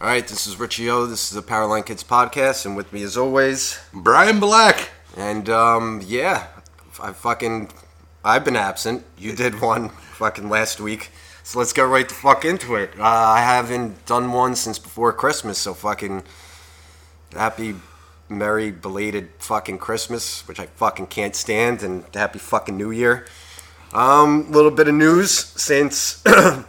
All right, this is Richie O. This is the Powerline Kids podcast, and with me as always, Brian Black. and um, yeah, I fucking, I've been absent. You did one fucking last week, so let's get right the fuck into it. Uh, I haven't done one since before Christmas, so fucking happy, merry, belated fucking Christmas, which I fucking can't stand, and happy fucking New Year. Um, little bit of news since uh,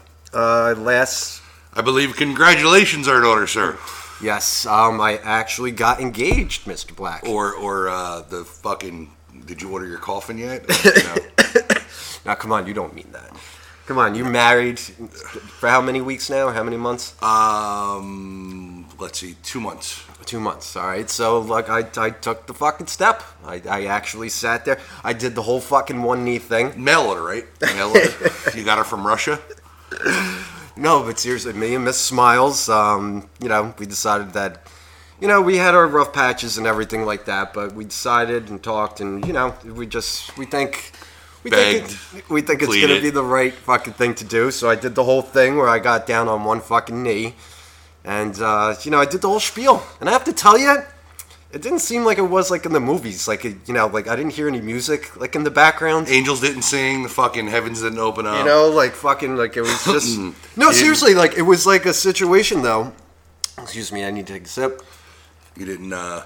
last I believe congratulations are in order, sir. Yes, um, I actually got engaged, Mr. Black. Or or uh, the fucking. Did you order your coffin yet? No. Now, come on, you don't mean that. Come on, you're married for how many weeks now? How many months? um, let's see, two months. Two months. All right. So, like, I, I took the fucking step. I, I actually sat there. I did the whole fucking one knee thing. Mail order, right? Mail order. you got her from Russia. No, but seriously, me and Miss Smiles, um, you know, we decided that, you know, we had our rough patches and everything like that, but we decided and talked, and you know, we just we think. We Begged, think, it, we think it's gonna be the right fucking thing to do. So I did the whole thing where I got down on one fucking knee, and uh, you know I did the whole spiel. And I have to tell you, it didn't seem like it was like in the movies. Like it, you know, like I didn't hear any music like in the background. Angels didn't sing. The fucking heavens didn't open up. You know, like fucking, like it was just. no, You seriously, like it was like a situation though. Excuse me, I need to take a sip. you didn't. uh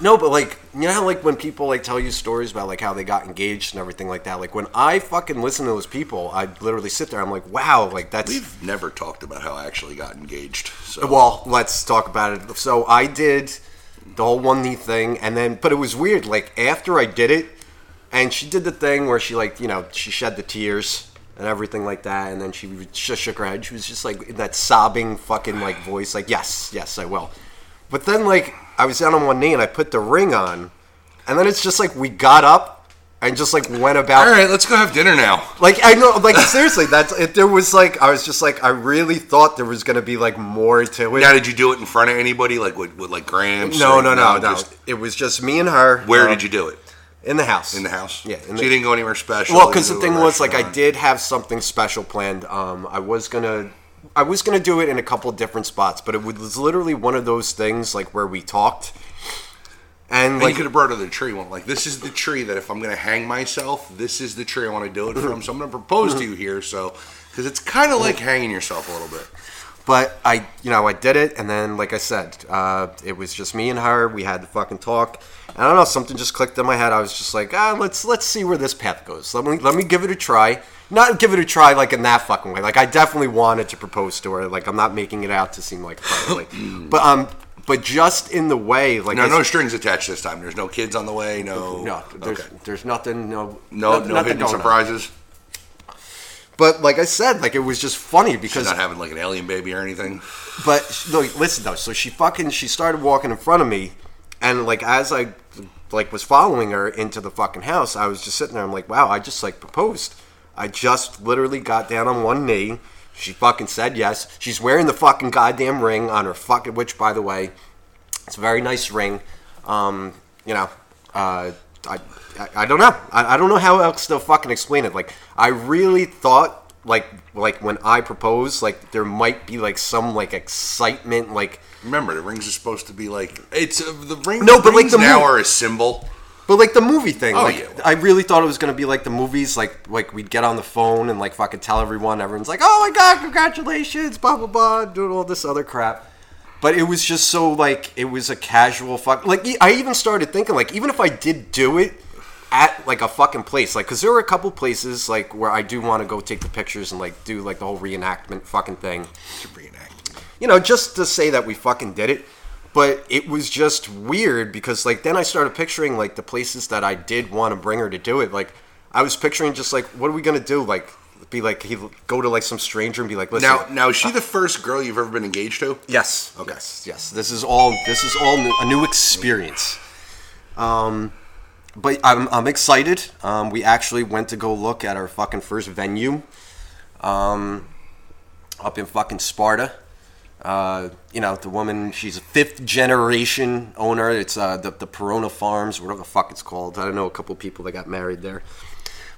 No, but like you know how like when people like tell you stories about like how they got engaged and everything like that. Like when I fucking listen to those people, I literally sit there. I'm like, wow, like that's. We've never talked about how I actually got engaged. So Well, let's talk about it. So I did the whole one knee thing, and then, but it was weird. Like after I did it, and she did the thing where she like, you know, she shed the tears and everything like that, and then she just shook her head. She was just like in that sobbing fucking like voice, like yes, yes, I will. But then like I was down on one knee and I put the ring on, and then it's just like we got up and just like went about all right, let's go have dinner now. like I know, like seriously, that's it. There was like I was just like I really thought there was gonna be like more to it. Now, did you do it in front of anybody, like with, with like Gramps? No, or- no, no, no. just- it was just me and her. where uh, did you do it? In the house. In the house. Yeah. so in you didn't go anywhere special. well, because the thing was, like, I did have something special planned. Um, I was gonna, I was gonna do it in a couple different spots, but it was literally one of those things like where we talked, and And like you could have brought her the tree one. Like, this is the tree that if I'm going to hang myself, this is the tree I want to do it from. So I'm going to propose to you here. So, because it's kind of like hanging yourself a little bit. But I, you know, I did it, and then, like I said, uh, it was just me and her. We had to fucking talk. And I don't know, something just clicked in my head. I was just like, ah, let's let's see where this path goes. Let me let me give it a try. Not give it a try like in that fucking way. Like I definitely wanted to propose to her. Like I'm not making it out to seem like, like but um, but just in the way, like No, no strings attached this time. There's no kids on the way. No, no, there's okay. there's nothing, no, no, nothing- no hidden on. surprises. But like I said, like it was just funny She's because not having like an alien baby or anything. But no, listen though. So she fucking she started walking in front of me, and like as I like was following her into the fucking house, I was just sitting there. I'm like, wow, I just like proposed. I just literally got down on one knee. She fucking said yes. She's wearing the fucking goddamn ring on her fucking. Which, by the way, it's a very nice ring. Um, you know, uh, I, I I don't know. I, I don't know how else to fucking explain it. Like I really thought like like when I proposed, like there might be like some like excitement, like Remember, the rings are supposed to be like it's uh, the ring. No, but, like, rings the now mo- are a symbol. But like the movie thing. Oh, like, yeah. I really thought it was gonna be like the movies, like like we'd get on the phone and like fucking tell everyone. Everyone's like, "Oh my god, congratulations!" Blah blah blah, doing all this other crap. But it was just so like it was a casual fuck. Like I even started thinking like even if I did do it at like a fucking place, like because there were a couple places like where I do want to go take the pictures and like do like the whole reenactment fucking thing. To reenact. you know, just to say that we fucking did it. But it was just weird because, like, then I started picturing, like, the places that I did want to bring her to do it. Like, I was picturing just, like, what are we going to do? Like, be like, he go to, like, some stranger and be like, listen. Now, now is she the first girl you've ever been engaged to? Yes. Yes. Yes. This is all. This is all new, a new experience. Um, but I'm I'm excited. Um, we actually went to go look at our fucking first venue, um, up in fucking Sparta. Uh, you know, the woman, she's a fifth generation owner. It's uh, the, the Perona Farms, whatever the fuck it's called. I don't know a couple people that got married there.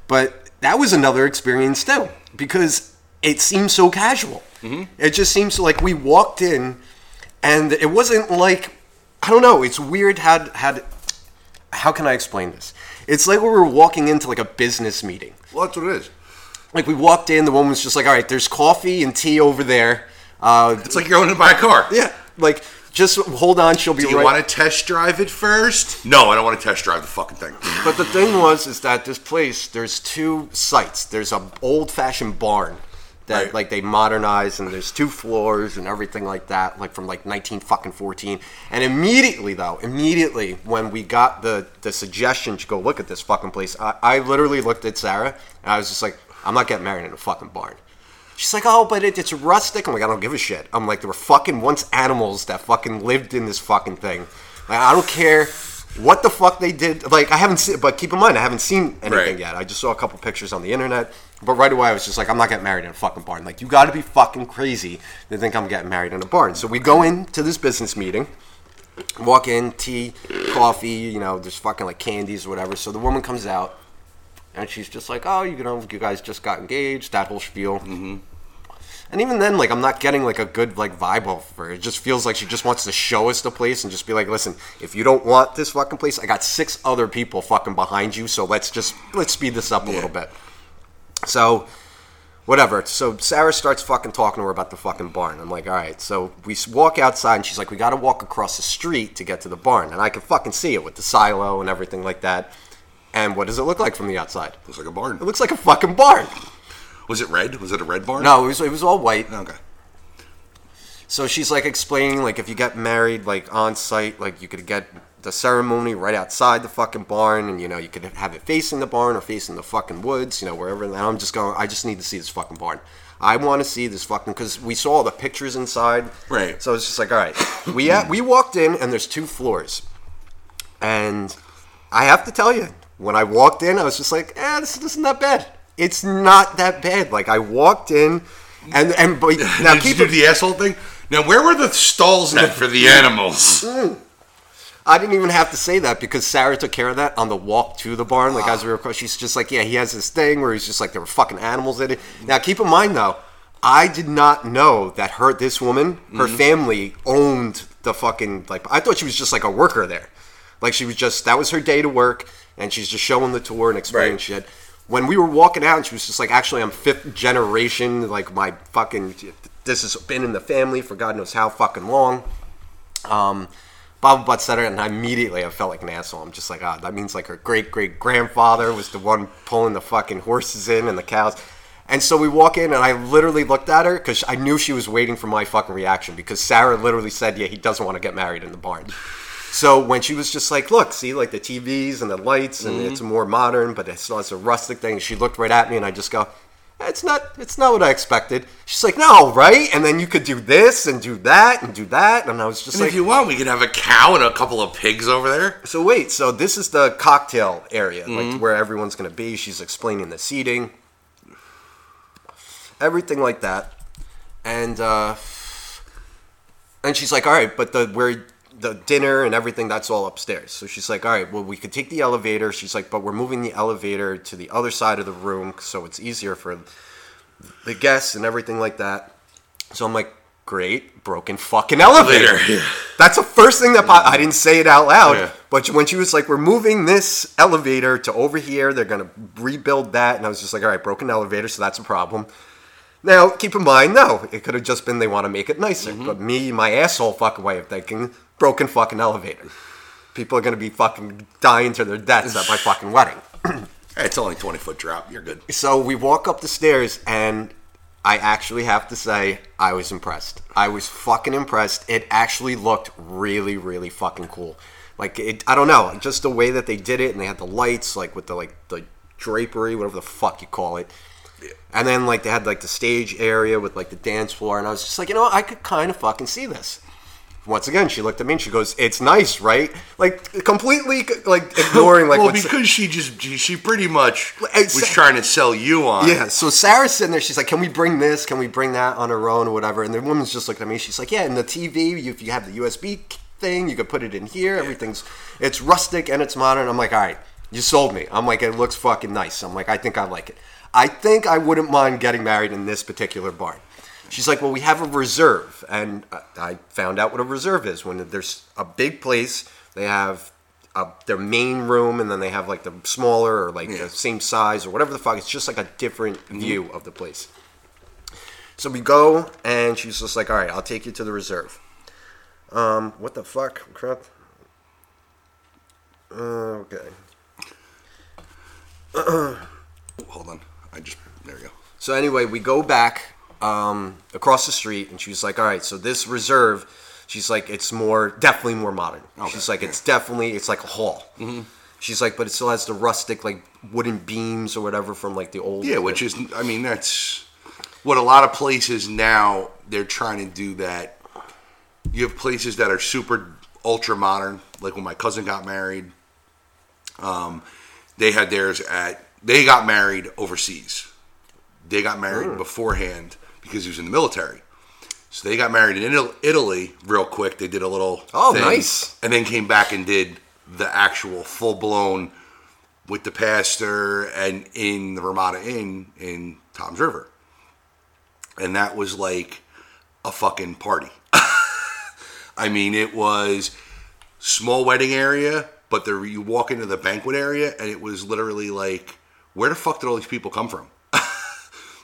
But that was another experience too, because it seems so casual. It just seems like we walked in and it wasn't like I don't know. It's weird. Had had how can I explain this? It's like we were walking into like a business meeting. Well, that's what it is. Like we walked in, the woman was just like, "All right, there's coffee and tea over there." Uh, It's like you're going to buy a car. yeah, like just hold on, she'll be Do you right. want to test drive it first? No, I don't want to test drive the fucking thing. But the thing was, is that this place, there's two sites. There's a old fashioned barn that Right. like they modernized, and there's two floors and everything like that, like from like 19 fucking 14. And immediately though, immediately when we got the the suggestion to go look at this fucking place, I, I literally looked at Sarah and I was just like, I'm not getting married in a fucking barn. She's like, oh, but it, it's rustic. I'm like, I don't give a shit. I'm like, there were fucking once animals that fucking lived in this fucking thing. Like, I don't care what the fuck they did. Like, I haven't seen, but keep in mind, I haven't seen anything Right. yet. I just saw a couple pictures on the internet. But right away, I was just like, I'm not getting married in a fucking barn. Like, you got to be fucking crazy to think I'm getting married in a barn. So we go into this business meeting walk in, tea, coffee, you know, there's fucking like candies or whatever. So the woman comes out and she's just like, oh, you know, you guys just got engaged, that whole spiel. Mm-hmm. And even then, like, I'm not getting like a good like vibe off of her. It just feels like she just wants to show us the place and just be like, listen, if you don't want this fucking place, I got six other people fucking behind you. So let's just let's speed this up a little bit. So whatever. So Sarah starts fucking talking to her about the fucking barn. I'm like, all right. So we walk outside, and she's like, we got to walk across the street to get to the barn, and I can fucking see it with the silo and everything like that. And what does it look like from the outside? Looks like a barn. It looks like a fucking barn. Was it red? Was it a red barn? No, it was it was all white. Okay. So she's like explaining like if you get married like on site, like you could get the ceremony right outside the fucking barn, and you know you could have it facing the barn or facing the fucking woods, you know wherever. And I'm just going, I just need to see this fucking barn. I want to see this fucking because we saw all the pictures inside. Right. So it's just like, all right, we at, we walked in and there's two floors, and I have to tell you, when I walked in, I was just like, eh, this, this isn't that bad. It's not that bad. Like I walked in, and and but now Did you keep do it. the asshole thing? Now, where were the stalls then for the animals? Mm. I didn't even have to say that because Sarah took care of that on the walk to the barn. Like as we were, ah. across, she's just like, yeah, he has this thing where he's just like there were fucking animals in it. Now keep in mind though, I did not know that her this woman, her mm-hmm. family owned the fucking like. I thought she was just like a worker there, like she was just that was her day to work, and she's just showing the tour and explaining Right. shit. When we were walking out, she was just like, actually, I'm fifth generation. Like my fucking this has been in the family for God knows how fucking long um, blah blah blah, etc. And I immediately I felt like an asshole. I'm just like, ah, that means like her great great grandfather was the one pulling the fucking horses in and the cows. And so we walk in, and I literally looked at her because I knew she was waiting for my fucking reaction because Sarah literally said, "Yeah, he doesn't want to get married in the barn." So when she was just like, "Look, see, like the TVs and the lights, and it's more modern, but it's, it's a rustic thing," she looked right at me, and I just go, it's not it's not what I expected. She's like, no, right? And then you could do this and do that and do that. And I was just And like if you want, we could have a cow and a couple of pigs over there. So wait, so this is the cocktail area, like where everyone's gonna be. She's explaining the seating. Everything like that. And uh and she's like, All right, but the where the dinner and everything that's all upstairs. So she's like, All right, well we could take the elevator. She's like, but we're moving the elevator to the other side of the room so it's easier for the guests and everything like that. So I'm like, great, broken fucking elevator. Later. That's the first thing that pop- I didn't say it out loud, Yeah. but when she was like, "We're moving this elevator to over here. They're gonna rebuild that," and I was just like, "All right, broken elevator, so that's a problem." Now, keep in mind, no, it could have just been they want to make it nicer. Mm-hmm. But me, my asshole fucking way of thinking, broken fucking elevator. People are gonna be fucking dying to their deaths at my fucking wedding. Hey, it's only 20 foot drop. You're good. So we walk up the stairs, and I actually have to say, I was impressed. I was fucking impressed. It actually looked really, really fucking cool. Like it, I don't know, just the way that they did it, and they had the lights, like with the like the drapery, whatever the fuck you call it. And then like they had like the stage area with like the dance floor, and I was just like, you know, what? I could kind of fucking see this. Once again, she looked at me and she goes, "It's nice, right?" Like completely like ignoring like well, what's because she just she, pretty much was trying to sell you on. Yeah, so Sarah's sitting there. She's like, "Can we bring this? Can we bring that on her own or whatever?" And the woman's just looking at me. She's like, "Yeah, And the TV, if you have the USB thing, you could put it in here. Everything's it's rustic and it's modern." I'm like, "All right, you sold me." I'm like, "It looks fucking nice." I'm like, "I think I like it. I think I wouldn't mind getting married in this particular barn." She's like, well, we have a reserve, and I- found out what a reserve is. When there's a big place, they have uh their main room, and then they have like the smaller or like Yeah. the same size or whatever the fuck. It's just like a different view of the place. So we go, and she's just like, all right, I'll take you to the reserve. Um, what the fuck? Crap. Uh, okay. Hold on. I just there we go. So anyway, we go back um, across the street, and she's like, "All right, so this reserve." She's like, "It's more, definitely more modern." Okay, she's like, yeah. "It's definitely, it's like a hall." Mm-hmm. She's like, "But it still has the rustic, like wooden beams or whatever from like the old." Yeah, which is, I mean, that's what a lot of places now they're trying to do. That you have places that are super ultra modern, like when my cousin got married. Um, they had theirs at. They got married overseas. They got married Hmm. beforehand because he was in the military. So they got married in Italy real quick. They did a little Oh, thing, nice. and then came back and did the actual full blown with the pastor and in the Ramada Inn in Toms River. And that was like a fucking party. I mean, it was small wedding area, but there you walk into the banquet area and it was literally like, where the fuck did all these people come from?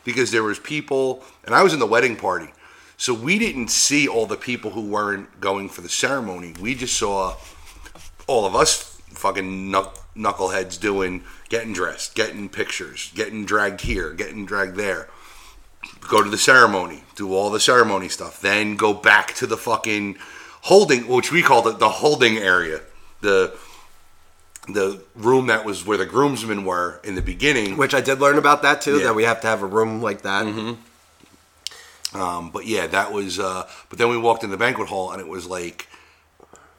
because there was people, and I was in the wedding party, so we didn't see all the people who weren't going for the ceremony. We just saw all of us fucking knuckleheads doing getting dressed, getting pictures, getting dragged here, getting dragged there. Go to the ceremony, do all the ceremony stuff, then go back to the fucking holding, which we called it the holding area, the the room that was where the groomsmen were in the beginning. which I did learn about that too. Yeah. That we have to have a room like that. Um, but yeah, that was. Uh, but then we walked in the banquet hall, and it was like,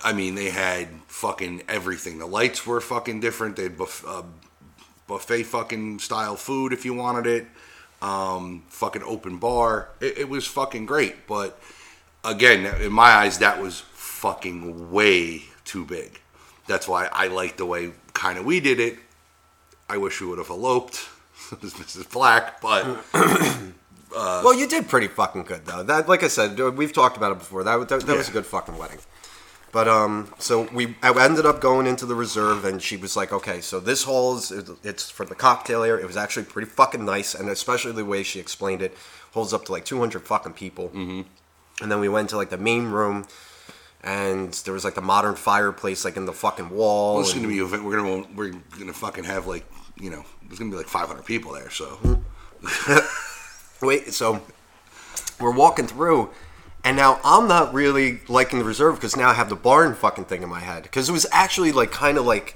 I mean, they had fucking everything. The lights were fucking different. They had buff- uh, buffet fucking style food if you wanted it. Um, fucking open bar. It, it was fucking great. But again, in my eyes, that was fucking way too big. That's why I like the way kind of we did it. I wish we would have eloped as Mrs. Black, but well, you did pretty fucking good though. That, like I said, we've talked about it before. That that, that was a good fucking wedding. But um, so we I ended up going into the reserve, and she was like, "Okay, so this hall is it's for the cocktail area. It was actually pretty fucking nice, and especially the way she explained it, holds up to like 200 fucking people. Mm-hmm. And then we went to like the main room, and there was like the modern fireplace like in the fucking wall. Well, it's and- gonna be event. We're gonna we're gonna fucking have like you know there's gonna be like 500 people there. So Wait, so we're walking through, and now I'm not really liking the reserve because now I have the barn fucking thing in my head. Because it was actually like kind of like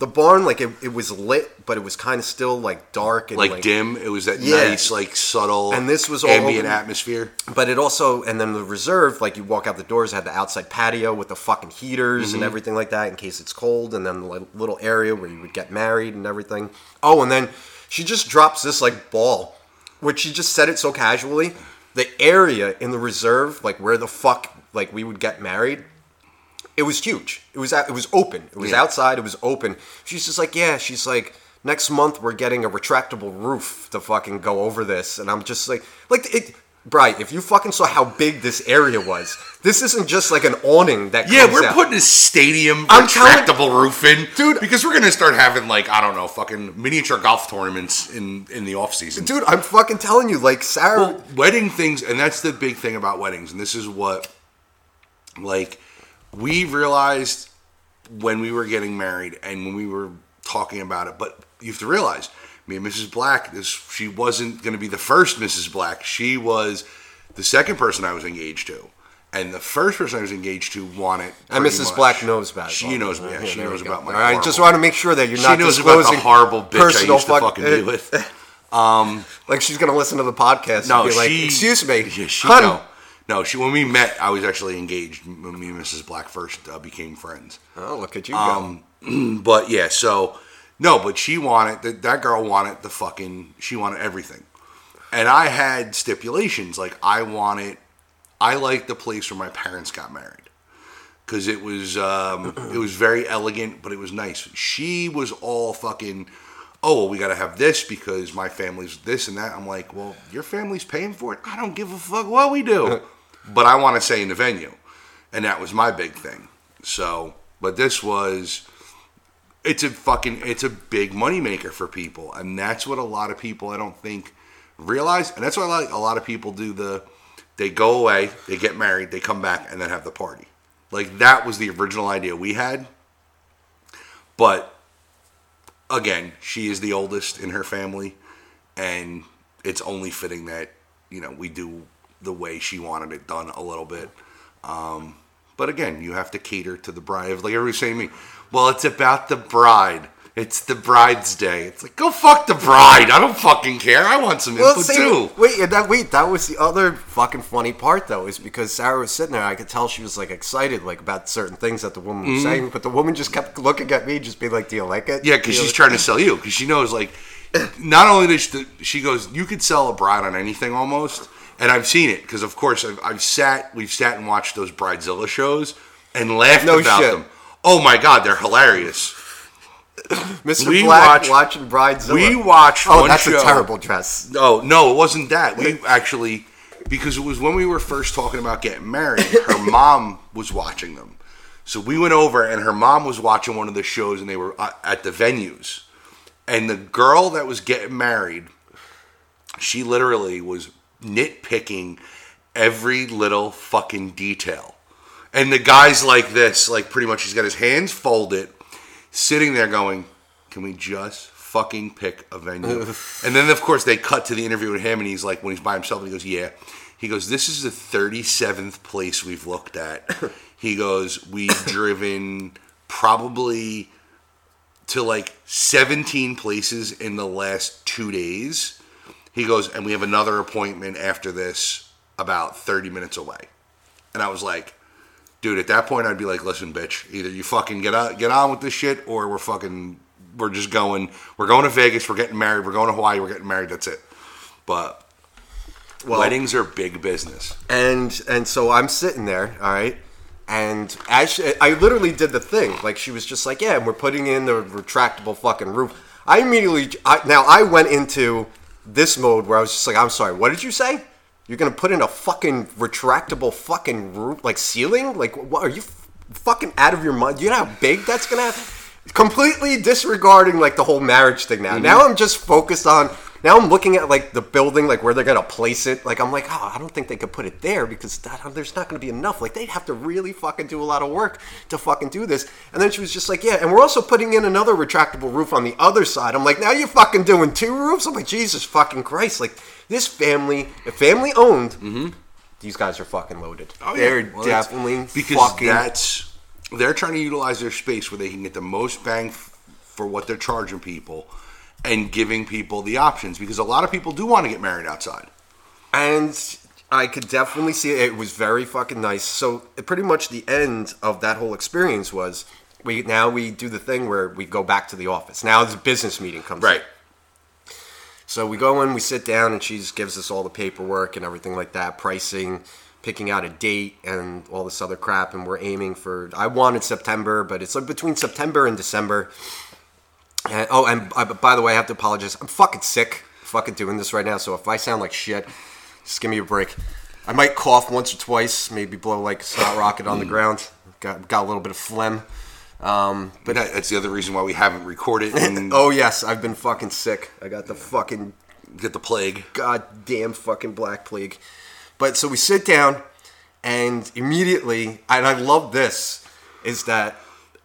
the barn, like it, it was lit, but it was kind of still like dark and like, dim. It was that Yeah. nice like subtle And this was all ambient over- atmosphere. But it also, and then the reserve, like you walk out the doors, had the outside patio with the fucking heaters Mm-hmm. and everything like that in case it's cold, and then the little area where you would get married and everything. Oh, and then she just drops this like ball, which she just said it so casually. The area in the reserve, like where the fuck, like we would get married, it was huge. It was it was open. It was Yeah. outside. It was open. She's just like, yeah. She's like, next month we're getting a retractable roof to fucking go over this, and I'm just like, like it. Bright, if you fucking saw how big this area was, this isn't just like an awning that. Yeah, we're out. putting a stadium I'm telling- retractable roof in, Dude. because we're gonna start having like I don't know, fucking miniature golf tournaments in in the off season. dude. I'm fucking telling you, like Sarah. Well, wedding things, and that's the big thing about weddings, and this is what, like, we realized when we were getting married and when we were talking about it. But you have to realize, me and Mrs. Black, this she wasn't going to be the first Mrs. Black. She was the second person I was engaged to. And the first person I was engaged to wanted. and Mrs. much- Black knows about it. She knows me. Yeah, she knows about my. Horrible- just want to make sure that you're She not knows about the horrible bitch I personal used to fuck- fucking be with. Um, like she's gonna listen to the podcast No, and be like, she. "Excuse me, Yeah, she hun." no, no. She when we met, I was actually engaged. When me and Mrs. Black first uh, became friends. Oh, look at you Um, go. But yeah, so no, but she wanted that. That girl wanted the fucking. She wanted everything, and I had stipulations. Like I wanted. I liked the place where my parents got married because it was um, it was very elegant, but it was nice. She was all fucking oh, well, we got to have this because my family's this and that. I'm like, well, your family's paying for it. I don't give a fuck what we do, but I want to say in the venue, and that was my big thing. So, but this was. It's a fucking it's a big moneymaker for people, and that's what a lot of people I don't think realize, and that's why like a lot of people do the they go away, they get married, they come back, and then have the party. Like that was the original idea we had. But again, she is the oldest in her family, and it's only fitting that you know we do the way she wanted it done a little bit. Um, but again, you have to cater to the bride. Like everybody's saying to me, well, it's about the bride. It's the bride's day. It's like go fuck the bride. I don't fucking care. I want some input see, too. Wait, and that wait, that was the other fucking funny part though, is because Sarah was sitting there. I could tell she was like excited, like about certain things that the woman Mm-hmm. was saying, but the woman just kept looking at me, just being like, "Do you like it?" Yeah, because she's trying to sell you. Because she knows, like, not only does she, she goes, you could sell a bride on anything almost. And I've seen it because, of course, I've, I've sat, we've sat and watched those Bridezilla shows and laughed No about shit. them. Oh my god, they're hilarious. Mr. we Black watch- watching Bridezilla. We watched Oh, that's show. a terrible dress. No, no, it wasn't that. We actually, because it was when we were first talking about getting married, her mom was watching them. So we went over, and her mom was watching one of the shows, and they were uh, at the venues. And the girl that was getting married, she literally was nitpicking every little fucking detail. And the guy's like this, like pretty much he's got his hands folded, sitting there going, Can we just fucking pick a venue? and then, of course, they cut to the interview with him, and he's like, when he's by himself, he goes, Yeah. He goes, This is the 37th place we've looked at. he goes, We've driven probably to like 17 places in the last two days. He goes, and we have another appointment after this about 30 minutes away. And I was like, dude, at that point, I'd be like, listen, bitch, either you fucking get on, get on with this shit or we're fucking, we're just going, we're going to Vegas, we're getting married, we're going to Hawaii, we're getting married, that's it. But weddings are big business. and and so I'm sitting there, all right, and as she, I literally did the thing, like she was just like, yeah, and we're putting in the retractable fucking roof. I immediately I, now I went into this mode where I was just like, I'm sorry, what did you say? You're gonna put in a fucking retractable fucking roof, like ceiling? Like, what are you f- fucking out of your mind? You know how big that's gonna? Completely disregarding like the whole marriage thing now. Mm-hmm. Now I'm just focused on. Now I'm looking at like the building, like where they're gonna place it. Like I'm like, oh, I don't think they could put it there because that, there's not gonna be enough. Like they'd have to really fucking do a lot of work to fucking do this. And then she was just like, yeah, and we're also putting in another retractable roof on the other side. I'm like, now you're fucking doing two roofs. I'm like, Jesus fucking Christ! Like this family, if family owned, these guys are fucking loaded. Oh, they're Mm-hmm. Well, definitely because fucking. that's they're trying to utilize their space where they can get the most bang f- for what they're charging people and giving people the options because a lot of people do want to get married outside. and I could definitely see it. It was very fucking nice. So pretty much the end of that whole experience was we now we do the thing where we go back to the office. Now this business meeting comes. in. So we go in, we sit down, and she just gives us all the paperwork and everything like that, pricing, picking out a date, and all this other crap. And we're aiming for. I wanted September, but it's like between September and December. And, oh, and uh, by the way, I have to apologize. I'm fucking sick, fucking doing this right now. So if I sound like shit, just give me a break. I might cough once or twice, maybe blow like a snot rocket on the ground. Got got a little bit of phlegm. Um, But that, that's the other reason why we haven't recorded and oh yes, I've been fucking sick. I got the fucking get the plague. goddamn fucking black plague. But so we sit down, and immediately, and I love this, is that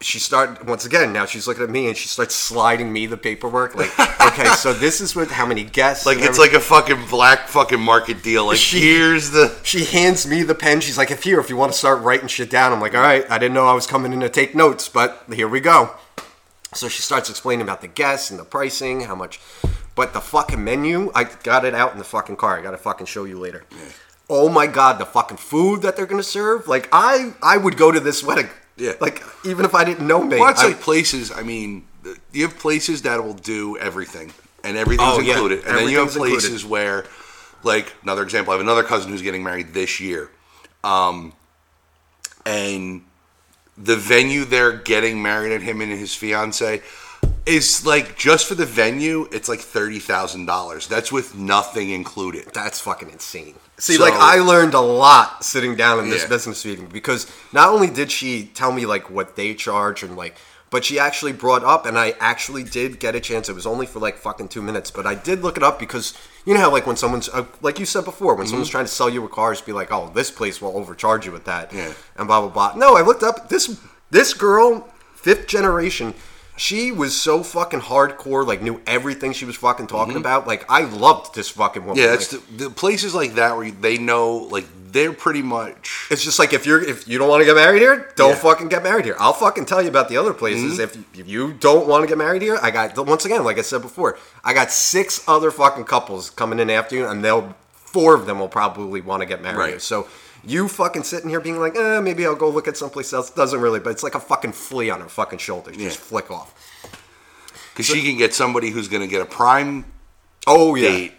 she started once again. Now she's looking at me and she starts sliding me the paperwork. Like, okay, so this is what how many guests? Like it's like a fucking black fucking market deal. Like She- here's the she hands me the pen. She's like, if here, if you want to start writing shit down. I'm like, all right, I didn't know I was coming in to take notes, but here we go. So she starts explaining about the guests and the pricing, how much. But the fucking menu, I got it out in the fucking car. I got to fucking show you later. Oh my god, the fucking food that they're gonna serve. Like I, I would go to this wedding. Yeah. Like even if I didn't know me. Well, it's I- like places. I mean, you have places that will do everything, and everything's Oh, yeah. included. And then you have places included. where, like another example, I have another cousin who's getting married this year, um, and the venue they're getting married at him and his fiance. Is like just for the venue, it's like thirty thousand dollars. That's with nothing included. That's fucking insane. See, So- like I learned a lot sitting down in this Yeah. business meeting because not only did she tell me like what they charge and like, but she actually brought up, and I actually did get a chance. It was only for like fucking two minutes, but I did look it up because you know how like when someone's uh, like you said before, when someone's trying to sell you a car, it's be like, oh, this place will overcharge you with that, Yeah. and blah blah blah. No, I looked up this this girl, fifth generation. She was so fucking hardcore, like knew everything she was fucking talking mm-hmm. about. Like I loved this fucking woman. Yeah, Like, the, the places like that where they know, like they're pretty much. It's just like if you're if you don't want to get married here, don't Yeah. fucking get married here. I'll fucking tell you about the other places. Mm-hmm. If, if you don't want to get married here, I got once again, like I said before, I got six other fucking couples coming in after you, and they'll four of them will probably want to get married Right. here. So you fucking sitting here being like, eh, maybe I'll go look at someplace else. Doesn't really, but it's like a fucking flea on her fucking shoulder. Just Yeah. flick off. Because she can get somebody who's going to get a prime Oh yeah. date,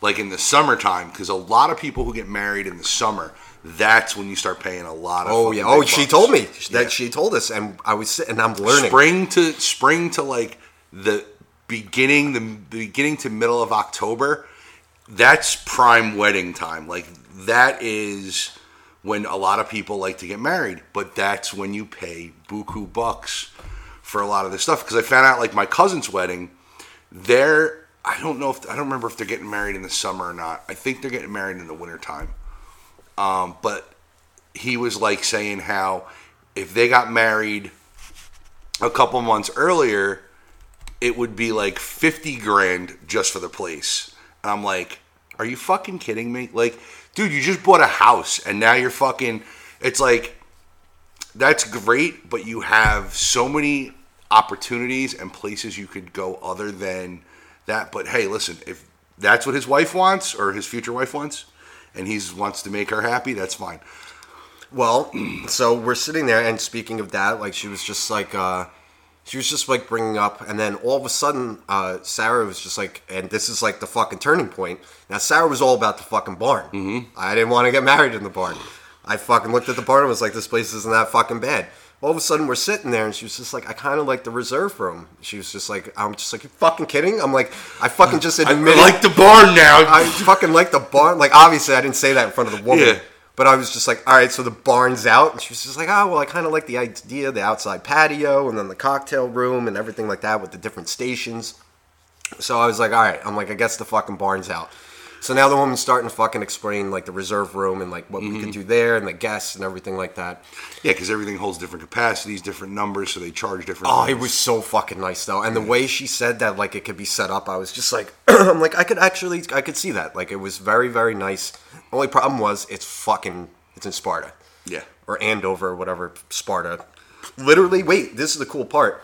like in the summertime. Because a lot of people who get married in the summer, that's when you start paying a lot of. Oh yeah. Oh, she bucks. told me that Yeah. she told us, and I was sitting. And I'm learning. spring to spring to like the beginning, the beginning to middle of October. That's prime wedding time. Like that is when a lot of people like to get married, but that's when you pay buku bucks for a lot of this stuff. Because I found out like my cousin's wedding, they're I don't know if I don't remember if they're getting married in the summer or not. I think they're getting married in the wintertime. Um, but he was like saying how if they got married a couple months earlier, it would be like 50 grand just for the place. And I'm like, are you fucking kidding me? Like, dude, you just bought a house and now you're fucking. It's like, that's great, but you have so many opportunities and places you could go other than that. But hey, listen, if that's what his wife wants or his future wife wants, and he wants to make her happy, that's fine. Well, so we're sitting there, and speaking of that, like she was just like, uh, she was just like bringing up, and then all of a sudden, uh, Sarah was just like, and this is like the fucking turning point. Now, Sarah was all about the fucking barn. Mm-hmm. I didn't want to get married in the barn. I fucking looked at the barn and was like, this place isn't that fucking bad. All of a sudden, we're sitting there, and she was just like, I kind of like the reserve room. She was just like, I'm just like, you fucking kidding? I'm like, I fucking just I like the barn now. I fucking like the barn. Like, obviously, I didn't say that in front of the woman. Yeah. But I was just like, all right, so the barn's out. And she was just like, oh, well, I kind of like the idea, the outside patio, and then the cocktail room and everything like that with the different stations. So I was like, all right, I'm like, I guess the fucking barn's out. So now the woman's starting to fucking explain like the reserve room and like what we Mm-hmm. could do there and the guests and everything like that. Yeah, because everything holds different capacities, different numbers, so they charge different. Oh, it was so fucking nice though, and the way she said that, like it could be set up, I was just like, I'm like, I could actually, I could see that. Like it was very, very nice. Only problem was, it's fucking, it's in Sparta, yeah. or Andover, or whatever, Sparta. Literally, wait, this is the cool part.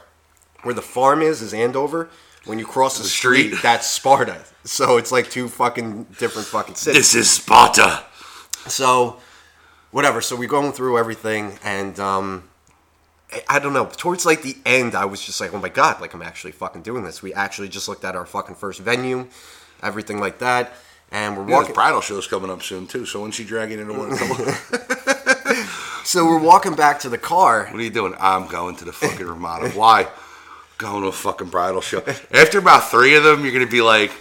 Where the farm is is Andover. When you cross the, street, street. that's Sparta. So it's like two fucking different fucking cities. This is Sparta. So, whatever. So we're going through everything, and um, I- don't know. Towards like the end, I was just like, "Oh my god!" Like I'm actually fucking doing this. We actually just looked at our fucking first venue, everything like that, and we're Yeah, the walking. bridal show's coming up soon too. So when's she dragging into one? So we're walking back to the car. What are you doing? I'm going to the fucking Ramada. Why? Going to a fucking bridal show. After about three of them, you're gonna be like,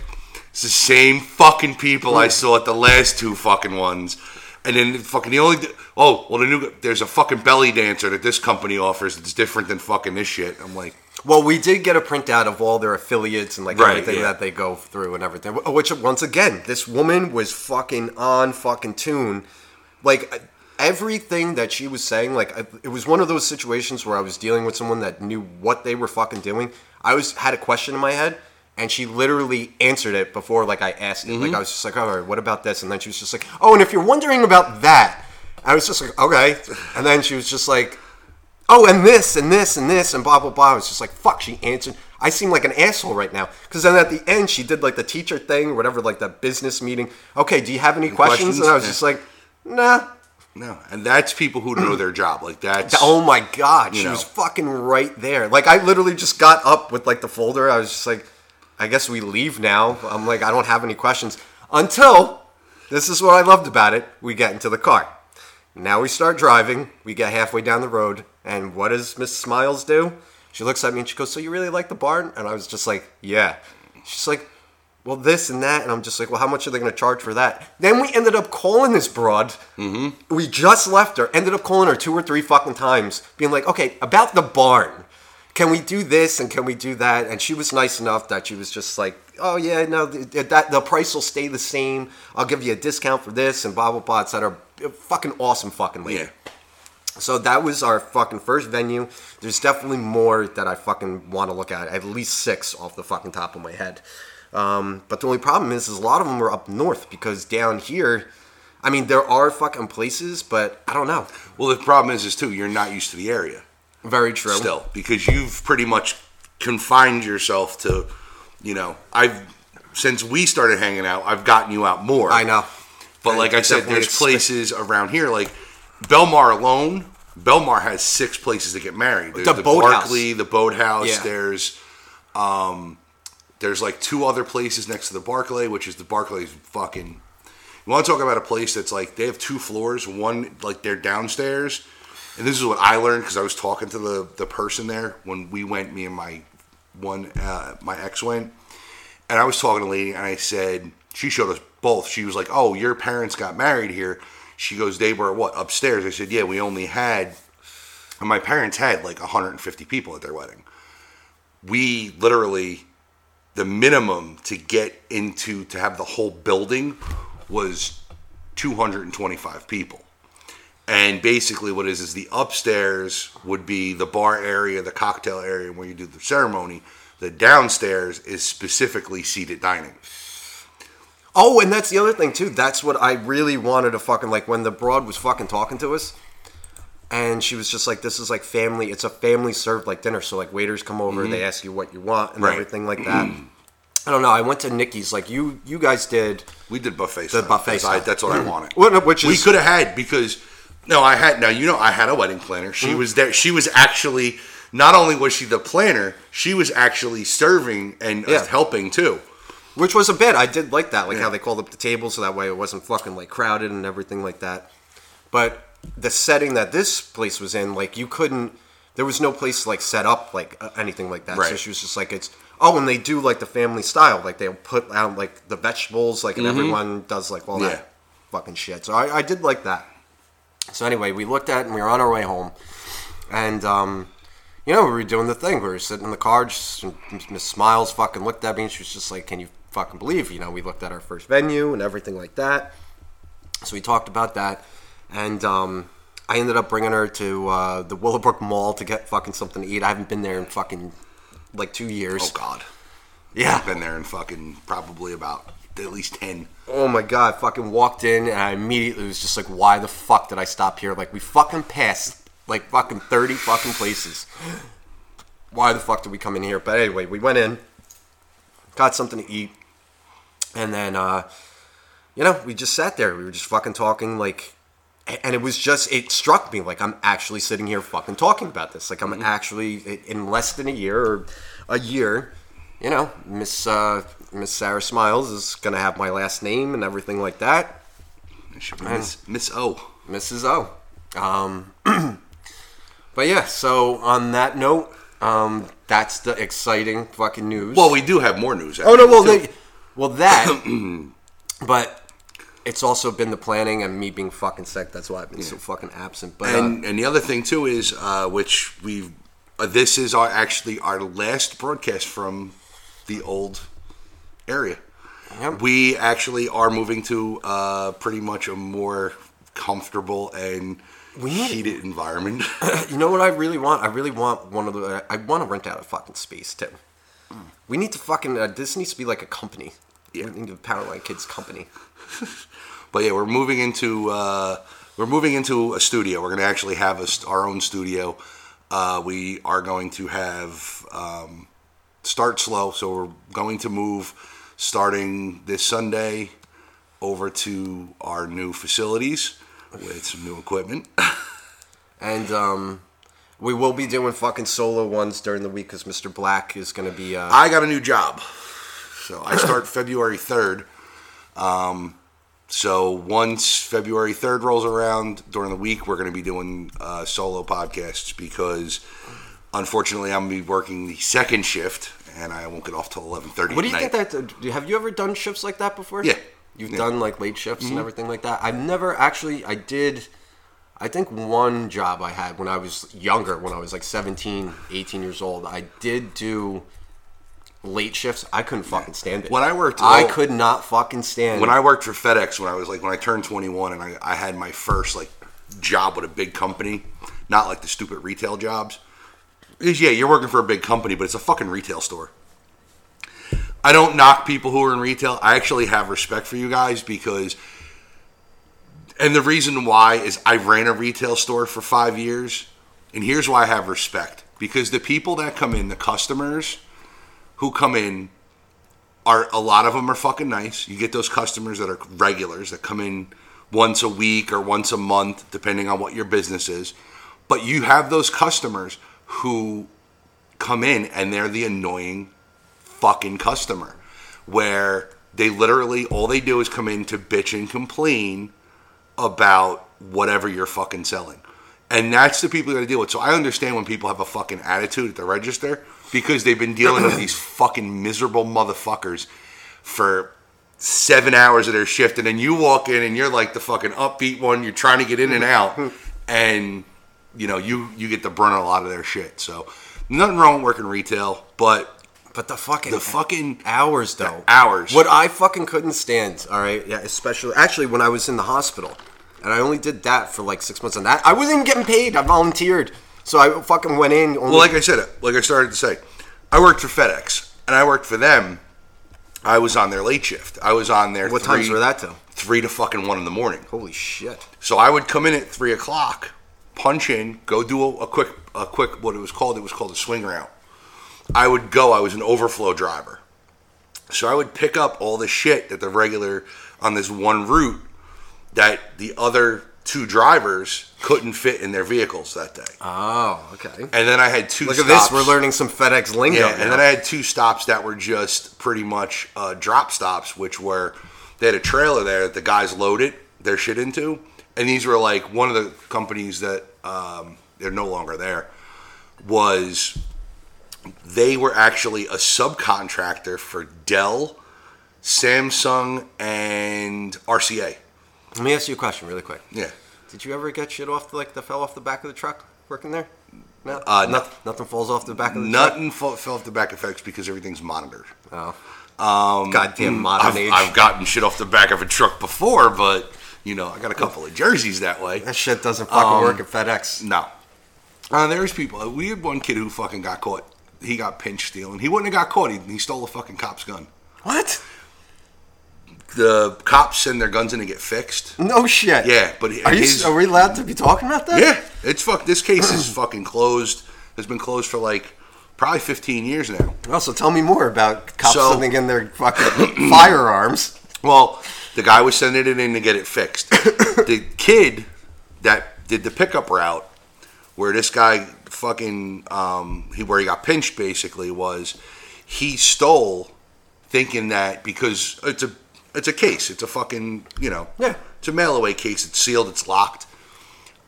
it's the same fucking people I saw at the last two fucking ones. And then fucking the only oh well the new there's a fucking belly dancer that this company offers that's different than fucking this shit. I'm like Well, we did get a printout of all their affiliates and like Right, everything yeah. that they go through and everything. Which once again, this woman was fucking on fucking tune. Like everything that she was saying, like I- it was one of those situations where I was dealing with someone that knew what they were fucking doing. I was had a question in my head. And she literally answered it before, like I asked it. Mm-hmm. Like I was just like, "All right, what about this?" And then she was just like, "Oh, and if you're wondering about that," I was just like, "Okay." And then she was just like, oh, and this, and this, and this, and blah, blah, blah. I was just like, fuck, she answered. I seem like an asshole right now. Because then at the end, she did like the teacher thing, or whatever, like the business meeting. Okay, do you have any questions? questions? And I was Yeah. just like, nah. No, and that's people who know their job. Like that's Oh my God, she know. was fucking right there. Like, I literally just got up with like the folder. I was just like, I guess we leave now. I'm like, I don't have any questions. Until, this is what I loved about it, we get into the car. Now we start driving. We get halfway down the road, and what does Miss Smiles do? She looks at me and she goes, "So you really like the barn?" And I was just like, "Yeah." She's like, "Well, this and that," and I'm just like, "Well, how much are they going to charge for that?" Then we ended up calling this broad. Mm-hmm. We just left her. Ended up calling her two or three fucking times, being like, "Okay, about the barn." Can we do this and can we do that? And she was nice enough that she was just like, "Oh yeah, no, th- that the price will stay the same. I'll give you a discount for this and blah blah blah, etc." Fucking awesome, fucking lady. Yeah. So that was our fucking first venue. There's definitely more that I fucking want to look at. At least six off the fucking top of my head. Um, but the only problem is, is a lot of them are up north because down here, I mean, there are fucking places, but I don't know. Well, the problem is, is too, you're not used to the area Very true. still because you've pretty much confined yourself to, you know, I've since we started hanging out, I've gotten you out more. I know. But like I said, there's places around here like Belmar alone. Belmar has six places to get married. There's The the, boathouse. Barkley, the boathouse. Yeah. There's um, there's like two other places next to the Barclay, which is the Barclay's fucking. You want to talk about a place that's like they have two floors. One like they're downstairs, and this is what I learned because I was talking to the the person there when we went. Me and my one uh, my ex went, and I was talking to a lady, and I said she showed us both. She was like, "Oh, your parents got married here." She goes, "They were what upstairs?" I said, "Yeah, we only had." And my parents had like 150 people at their wedding. We literally, the minimum to get into to have the whole building was 225 people. And basically, what is is the upstairs would be the bar area, the cocktail area where you do the ceremony. The downstairs is specifically seated dining. Oh, and that's the other thing too. That's what I really wanted to fucking like when the broad was fucking talking to us, and she was just like, "This is like family. It's a family served like dinner. So like waiters come over, they ask you what you want and Right. everything like that." I don't know. I went to Nikki's like you. You guys did. We did buffet. The style. buffet That's, I, that's what I wanted. Well, no, which we could have had because no, I had now. You know, I had a wedding planner. She Mm-hmm. was there. She was actually not only was she the planner, she was actually serving and uh, Yeah. helping too. Which was a bit. I did like that, like Yeah. how they called up the table so that way it wasn't fucking like crowded and everything like that. But the setting that this place was in, like you couldn't. There was no place to like set up like uh, anything like that. So she was just like it's. Oh, and they do like the family style, like they'll put out like the vegetables, like and everyone does like all Mm-hmm. Yeah. that fucking shit. So I, I did like that. So anyway, we looked at it and we were on our way home, and um, you know we were doing the thing. We were sitting in the car. Just, Miss Smiles fucking looked at me and she was just like, "Can you fucking believe?" You know, we looked at our first venue and everything like that. So we talked about that, and um, I ended up bringing her to uh, the Willowbrook Mall to get fucking something to eat. I haven't been there in fucking like two years. Oh God, yeah. I've been there in fucking probably about at least ten. Oh my god, I fucking walked in and I immediately was just like, why the fuck did I stop here? Like we fucking passed like fucking 30 fucking places. Why the fuck did we come in here? But anyway, we went in, got something to eat, and then uh you know, we just sat there. We were just fucking talking like and it was just it struck me like I'm actually sitting here fucking talking about this. Like I'm actually in less than a year or a year, you know, Miss uh, Miss Sarah Smiles is gonna have my last name and everything like that. It should be Miss, Miss O. Mrs. O. Um, but yeah, so on that note, um, that's the exciting fucking news. Well, we do have more news. oh no, well, they, well that, but it's also been the planning and me being fucking sick. That's why I've been so fucking absent. But uh, and and the other thing too is uh, which we've uh, this is our actually our last broadcast from the old area. Yep. We actually are moving to uh, pretty much a more comfortable and We need- heated environment. you know what I really want? I really want one of the. I want to rent out a fucking space too. We need to fucking. Uh, this needs to be like a company. Yeah. We need a Powerline Kids company. But yeah, we're moving into uh, we're moving into a studio. We're going to actually have a, our own studio. Uh, we are going to have um, start slow, so we're going to move starting this Sunday over to our new facilities with some new equipment. And um, we will be doing fucking solo ones during the week because Mr. Black is going to be. Uh, I got a new job, so I start February third. Um, so once February third rolls around during the week, we're going to be doing uh, solo podcasts because unfortunately, I'm gonna be working the second shift, and I won't get off till 11:30. What do you night. that? do- Have you ever done shifts like that before? Yeah. You've Yeah. Mm-hmm. done like late shifts and everything like that. I've never actually. I did. I think one job I had when I was younger, when I was like 17, 18 years old, I did do late shifts. I couldn't fucking stand it. When I worked- I well, could not fucking stand. when I worked for FedEx when I was like when I turned 21 and I, I had my first like job with a big company, not like the stupid retail jobs. Is yeah, you're working for a big company, but it's a fucking retail store. I don't knock people who are in retail. I actually have respect for you guys because and the reason why is I ran a retail store for 5 years and here's why I have respect because the people that come in, the customers who come in are a lot of them are fucking nice. You get those customers that are regulars that come in once a week or once a month, depending on what your business is. But you have those customers who come in and they're the annoying fucking customer where they literally all they do is come in to bitch and complain about whatever you're fucking selling. And that's the people you gotta deal with. So I understand when people have a fucking attitude at the register because they've been dealing with these fucking miserable motherfuckers for seven hours of their shift and then you walk in and you're like the fucking upbeat one, you're trying to get in and out and you know, you you get the brunt of a lot of their shit. So nothing wrong with working retail, but but the fucking the fucking hours though. hours. What I fucking couldn't stand. All right, yeah, especially actually when I was in the hospital, and I only did that for like six months. And that I wasn't even getting paid. I volunteered, so I fucking went in. Only, Well, like I said, like I started to say, I worked for FedEx, and I worked for them. I was on their late shift. I was on their what three, times were that till? Three to fucking one in the morning. Holy shit! So I would come in at three o'clock, punch in, go do a, a quick, a quick. What it was called? It was called a swing route. I would go. I was an overflow driver, so I would pick up all the shit that the regular on this one route that the other two drivers couldn't fit in their vehicles that day. Oh, okay. And then I had two. Look at this. We're learning some FedEx lingo. Yeah, and then I had two stops that were just pretty much uh, drop stops, which were they had a trailer there that the guys loaded their shit into, and these were like one of the companies that um, they're no longer there was they were actually a subcontractor for Dell, Samsung, and RCA. Let me ask you a question really quick. Yeah. Did you ever get shit off the, like that fell off the back of the truck working there? No. Uh, no. nothing, nothing falls off the back of the truck. Nothing fell, fell off the back of FedEx because everything's monitored. Oh. Um, Goddamn modern I've, age. I've gotten shit off the back of a truck before, but you know, I got a couple of jerseys that way. that shit doesn't fucking Um, work at FedEx. No. Uh, there's people. We had one kid who fucking got caught. He got pinched stealing. He wouldn't have got caught. He, he stole a fucking cop's gun. What? The cops send their guns in to get fixed. No shit. Yeah, but are you? Are we allowed to be talking about that? Yeah, it's fuck. This case is fucking closed. Has been closed for like probably 15 years now. Also, tell me more about cops So- sending in their fucking firearms. Well, the guy was sending it in to get it fixed. the kid that did the pickup route, where this guy fucking um, he where he got pinched basically was he stole, thinking that because it's a it's a case, it's a fucking you know Yeah. it's a mail away case. It's sealed, it's locked.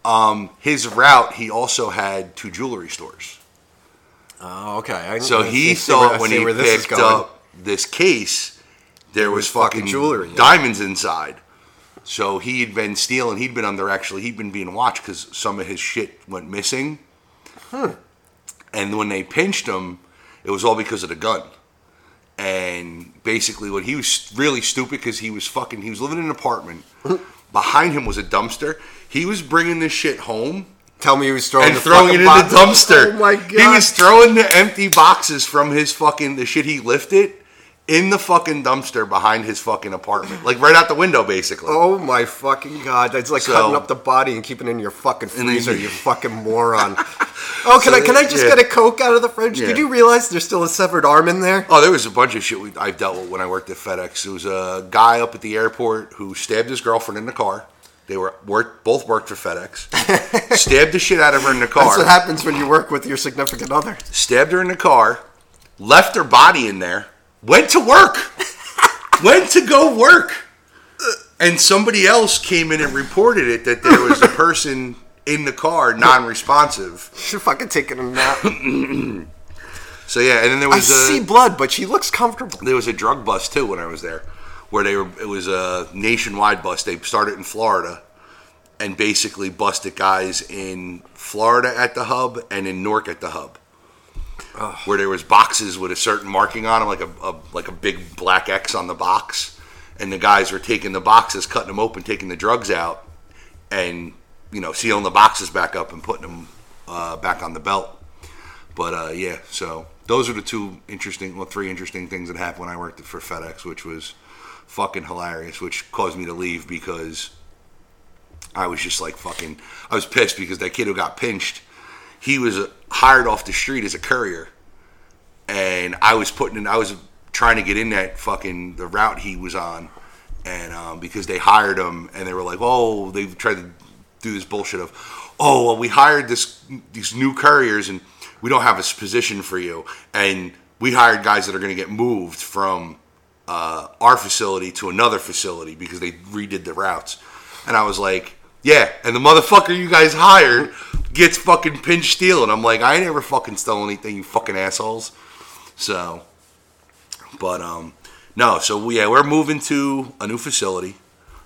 Um, his route, he also had two jewelry stores. Oh, okay. I, So I he see where- thought when see he where this is picked going. up this case, there was, was fucking fucking jewelry, yeah. diamonds inside. So he had been stealing. He'd been under actually. He'd been being watched because some of his shit went missing. And when they pinched him, it was all because of the gun. And basically, what he was really stupid because he was fucking. He was living in an apartment. Behind him was a dumpster. He was bringing this shit home Tell me he was throwing and the throwing it fucking in the dumpster. Oh my god! He was throwing the empty boxes from his fucking the shit he lifted in the fucking dumpster behind his fucking apartment, like right out the window, basically. Oh my fucking god! That's like So- cutting up the body and keeping it in your fucking freezer. you fucking moron. Oh, can So I can I just yeah. get a coke out of the fridge? Yeah. Did you realize there's still a severed arm in there? Oh, there was a bunch of shit we, I've dealt with when I worked at FedEx. There was a guy up at the airport who stabbed his girlfriend in the car. They were worked, both worked for FedEx. stabbed the shit out of her in the car. That's what happens when you work with your significant other. stabbed her in the car, left her body in there, went to work, went to go work. And somebody else came in and reported it that there was a person in the car, non-responsive. She's fucking taking a nap. So yeah, and then there was a, see blood, but she looks comfortable. there was a drug bust too when I was there, where they were. It was a nationwide bust. They started in Florida, and basically busted guys in Florida at the hub and in Newark at the hub, where there was boxes with a certain marking on them, like a, a like a big black X on the box, and the guys were taking the boxes, cutting them open, taking the drugs out, and you know sealing the boxes back up and putting them uh, back on the belt. But uh, yeah, so those are the two interesting, well, three interesting things that happened when I worked for FedEx, which was fucking hilarious, which caused me to leave because I was just like fucking. I was pissed because that kid who got pinched, he was uh, hired off the street as a courier, and I was putting in. I was trying to get in that fucking the route he was on, and um, because they hired him, and they were like, oh, they tried to do this bullshit of, oh, well, we hired this these new couriers and we don't have a position for you, and we hired guys that are going to get moved from uh, our facility to another facility because they redid the routes, and I was like, yeah, and the motherfucker you guys hired gets fucking pinch stealing. And I'm like, I ain't ever fucking stole anything, you fucking assholes. So, but um, no, so yeah, we're moving to a new facility.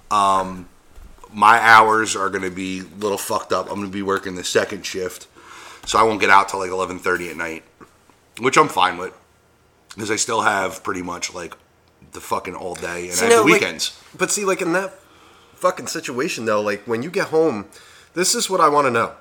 Um, my hours are going to be a little fucked up. I'm going to be working the second shift, so I won't get out till like 11:30 at night, which I'm fine with, because I still have pretty much like the fucking all day and I have the like- weekends. but see, like in that fucking situation though, like when you get home, this is what I want to know.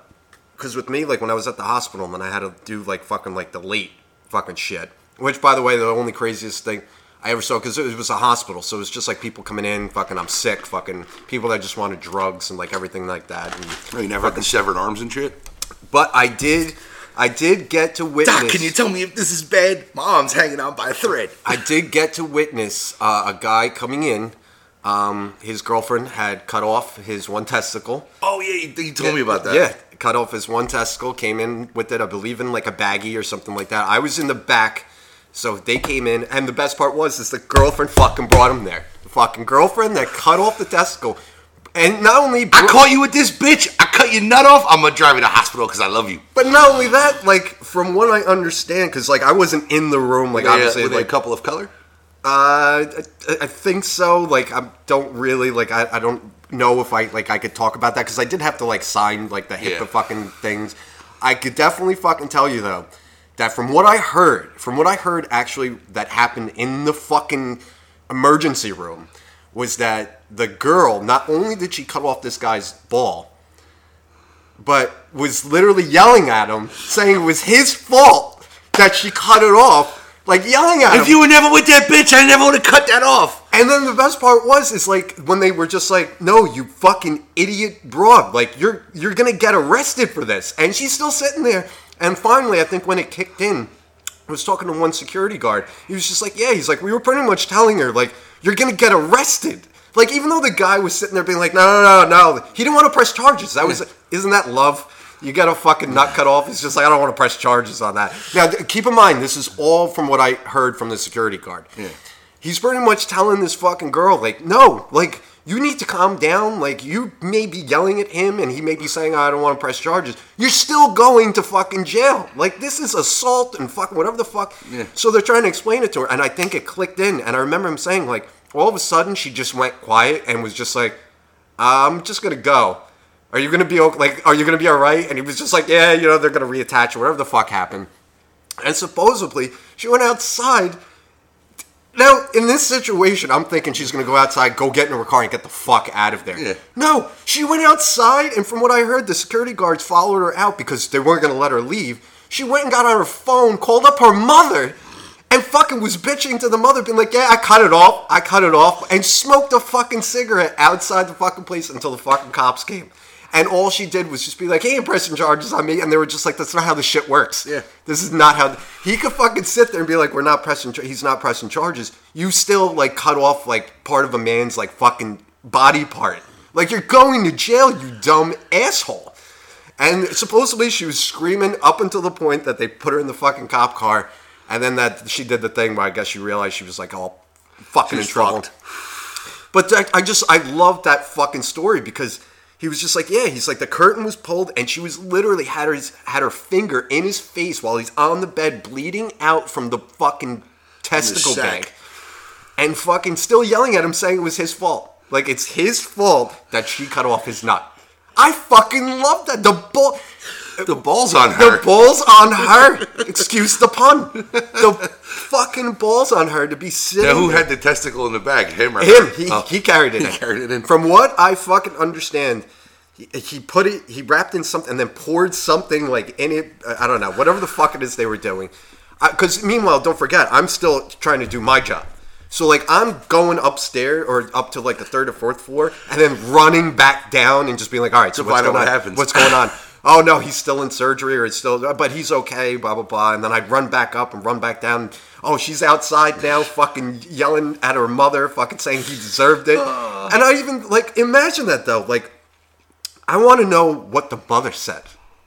Because with me, like when I was at the hospital and I had to do like fucking like the late fucking shit. Which, by the way, the only craziest thing I ever saw because it was a hospital, so it was just like people coming in, fucking I'm sick, fucking people that just wanted drugs and like everything like that. And, Oh, you never had the severed arms and shit. but I did, I did get to witness. Doc, can you tell me if this is bad? My arm's hanging on by a thread. I did get to witness uh, a guy coming in. Um, his girlfriend had cut off his one testicle. Oh yeah, you, you told me about that. Yeah, cut off his one testicle, came in with it, I believe in like a baggie or something like that. I was in the back, so they came in, and the best part was is the girlfriend fucking brought him there. The fucking girlfriend that cut off the testicle, and not only I caught you with this bitch. I cut your nut off. I'm gonna drive you to hospital because I love you. but not only that, like from what I understand, because like I wasn't in the room, like obviously, were they like a couple of color. Uh, I, I think so. Like, I don't really like. I, I don't know if I like. I could talk about that because I did have to like sign like the HIPAA Yeah. fucking things. I could definitely fucking tell you though that from what I heard, from what I heard actually that happened in the fucking emergency room, was that the girl not only did she cut off this guy's ball, but was literally yelling at him, saying it was his fault that she cut it off. Like yelling at him. If you were never with that bitch, I never would have cut that off. And then the best part was is like when they were just like, "No, you fucking idiot broad! Like you're you're gonna get arrested for this." And she's still sitting there. And finally, I think when it kicked in, I was talking to one security guard. He was just like, "Yeah," he's like, "We were pretty much telling her like you're gonna get arrested." Like even though the guy was sitting there being like, "No, no, no, no," he didn't want to press charges. That was isn't that love? You got a fucking nut cut off. It's just like I don't want to press charges on that. Now, keep in mind, this is all from what I heard from the security guard Yeah. he's pretty much telling this fucking girl like no like you need to calm down like you may be yelling at him and he may be saying i don't want to press charges you're still going to fucking jail like this is assault and fucking whatever the fuck Yeah. so they're trying to explain it to her and i think it clicked in and i remember him saying like all of a sudden she just went quiet and was just like i'm just gonna go are you gonna be okay? like are you gonna be all right and he was just like yeah you know they're gonna reattach or whatever the fuck happened and supposedly she went outside now, in this situation, I'm thinking she's going to go outside, go get in her car, and get the fuck out of there. Yeah. No, she went outside, and from what I heard, the security guards followed her out because they weren't going to let her leave. She went and got on her phone, called up her mother, and fucking was bitching to the mother, being like, "Yeah, I cut it off, I cut it off," and smoked a fucking cigarette outside the fucking place until the fucking cops came. And all she did was just be like, hey, pressing charges on me," and they were just like, "That's not how this shit works." Yeah. This is not how he could fucking sit there and be like, "We're not pressing. Char- he's not pressing charges." You still like cut off like part of a man's like fucking body part. Like you're going to jail, you dumb asshole. And supposedly she was screaming up until the point that they put her in the fucking cop car, and then that she did the thing where I guess she realized she was like all fucking She's in trouble. fucked. But that, I just I love that fucking story because He was just like, yeah. He's like, the curtain was pulled, and she was literally had her had her finger in his face while he's on the bed, bleeding out from the fucking testicle bag, and fucking still yelling at him, saying it was his fault. Like it's his fault that she cut off his nut. I fucking love that. The bull. The ball's on her. The balls on her. Excuse the pun. The fucking balls on her to be sitting. Now, who there. had the testicle in the bag? Him or him? her? He, Oh. he carried it. He in. carried it in. From what I fucking understand, he, he put it. He wrapped in something and then poured something like in it. I don't know. Whatever the fuck it is they were doing. Because meanwhile, don't forget, I'm still trying to do my job. So like I'm going upstairs or up to like the third or fourth floor, and then running back down and just being like, all right, so what's going what happens. What's going on? Oh no, he's still in surgery, or it's still, but he's okay. Blah blah blah. And then I'd run back up and run back down. Oh, she's outside now, fucking yelling at her mother, fucking saying he deserved it. and I even like imagine that though. Like, I want to know what the mother said.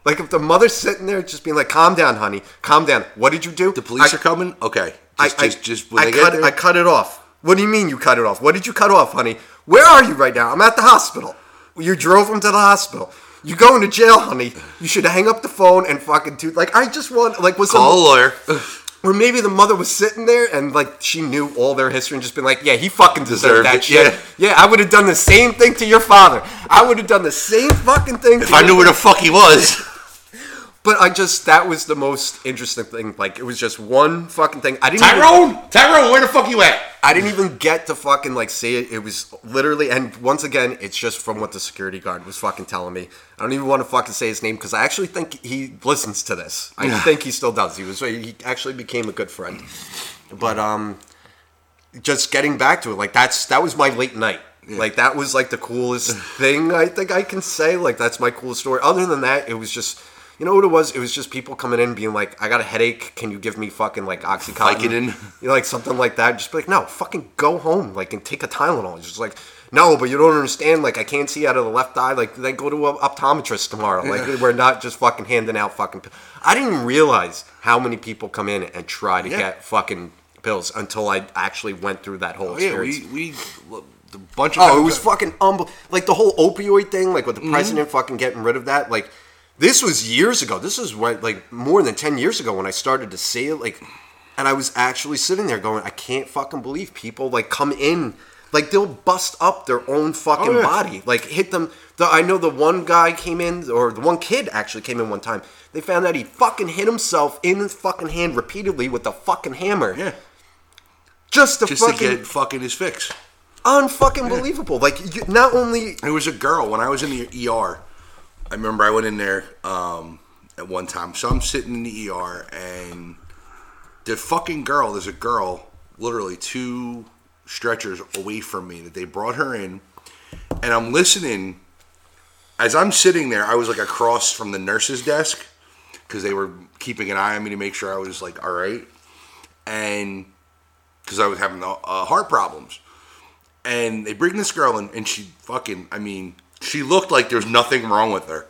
Like if the mother's sitting there just being like, "Calm down, honey, calm down. What did you do?" The police I- are coming. Okay, I, just, I, just, just I cut, there. I cut it off. What do you mean you cut it off? What did you cut off, honey? Where are you right now? I'm at the hospital. You drove him to the hospital. You going to jail, honey? You should hang up the phone and fucking do like I just want like was Call a lawyer. or maybe the mother was sitting there and like she knew all their history and just been like, yeah, he fucking deserved Deserved that it, shit. Yeah, I would have done the same thing to your father. I would have done the same fucking thing. if I knew where the fuck he was. But I just that was the most interesting thing. Like it was just one fucking thing. I didn't even- Tyrone, Tyrone, where the fuck you at? I didn't even get to fucking like say it. It was literally, and once again, it's just from what the security guard was fucking telling me. I don't even want to fucking say his name because I actually think he listens to this. I think he still does. He was he actually became a good friend. But um, just getting back to it, like that's that was my late night. Like that was like the coolest thing I think I can say. Like that's my coolest story. Other than that, it was just. You know what it was? It was just people coming in being like, "I got a headache. Can you give me fucking like oxycontin?" Vicodin? You know, like something like that. Just be like, no, fucking go home, like, and take a Tylenol. It's just like, no, but you don't understand. Like, I can't see out of the left eye. Like, then go to an optometrist tomorrow. Like, we're not just fucking handing out fucking. Pills. I didn't realize how many people come in and try to Yeah. get fucking pills until I actually went through that whole Oh, yeah, experience. we we the bunch of Oh, it was fucking unbel- like the whole opioid thing, like with the Mm-hmm. president fucking getting rid of that. Like this was years ago. This is when, like more than ten years ago when I started to see it. Like, and I was actually sitting there going, I can't fucking believe people like come in. Like they'll bust up their own fucking Oh, yeah. body, like hit them. The, I know the one guy came in, or the one kid actually came in one time. They found out he fucking hit himself in his fucking hand repeatedly with a fucking hammer. yeah, just to just fucking to get fucking his fix. unfucking believable. Like you, not only it was a girl when I was in the ER. I remember I went in there um, at one time. So I'm sitting in the ER, and the fucking girl. There's a girl, literally two stretchers away from me, that they brought her in, and I'm listening. As I'm sitting there, I was like across from the nurse's desk because they were keeping an eye on me to make sure I was like all right, and because I was having uh, heart problems and they bring this girl in, and she fucking, I mean, she looked like there's nothing wrong with her.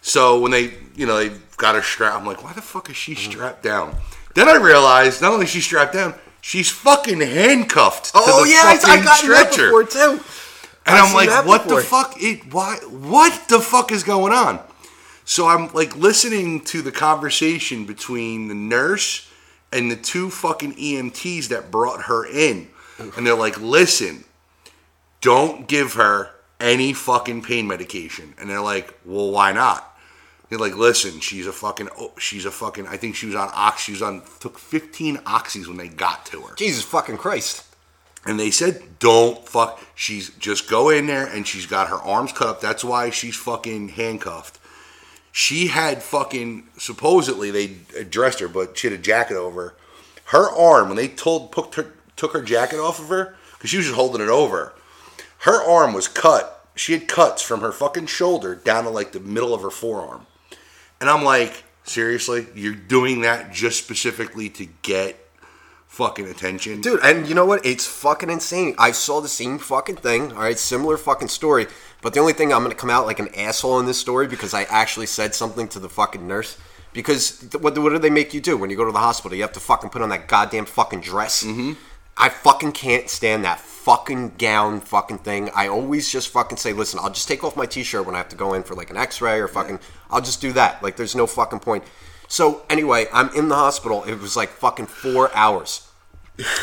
So when they, you know, they got her strapped, I'm like, why the fuck is she mm-hmm. strapped down? Then I realized not only is she strapped down, she's fucking handcuffed. to Oh the yeah, I, I fucking stretcher. that before too. and I've I'm like, what before. the fuck? It why? What the fuck is going on? So I'm like listening to the conversation between the nurse and the two fucking EMTs that brought her in, and they're like, listen, don't give her any fucking pain medication. And they're like, well, why not? They're like, listen, she's a fucking, oh, she's a fucking. I think she was on ox. She was on took 15 oxys when they got to her. Jesus fucking Christ. And they said, don't fuck. She's just go in there and she's got her arms cut up. That's why she's fucking handcuffed. She had fucking, supposedly they dressed her, but she had a jacket over. Her arm, when they told, took her, took her jacket off of her, because she was just holding it over, her arm was cut. She had cuts from her fucking shoulder down to like the middle of her forearm. And I'm like, seriously? You're doing that just specifically to get fucking attention? Dude, and you know what? It's fucking insane. I saw the same fucking thing. All right, similar fucking story. But the only thing I'm gonna come out like an asshole in this story because I actually said something to the fucking nurse. Because what, what do they make you do when you go to the hospital? You have to fucking put on that goddamn fucking dress. Mm-hmm. I fucking can't stand that fucking gown fucking thing. I always just fucking say, listen, I'll just take off my t-shirt when I have to go in for like an x-ray or fucking I'll just do that. Like there's no fucking point. So anyway, I'm in the hospital. It was like fucking 4 hours.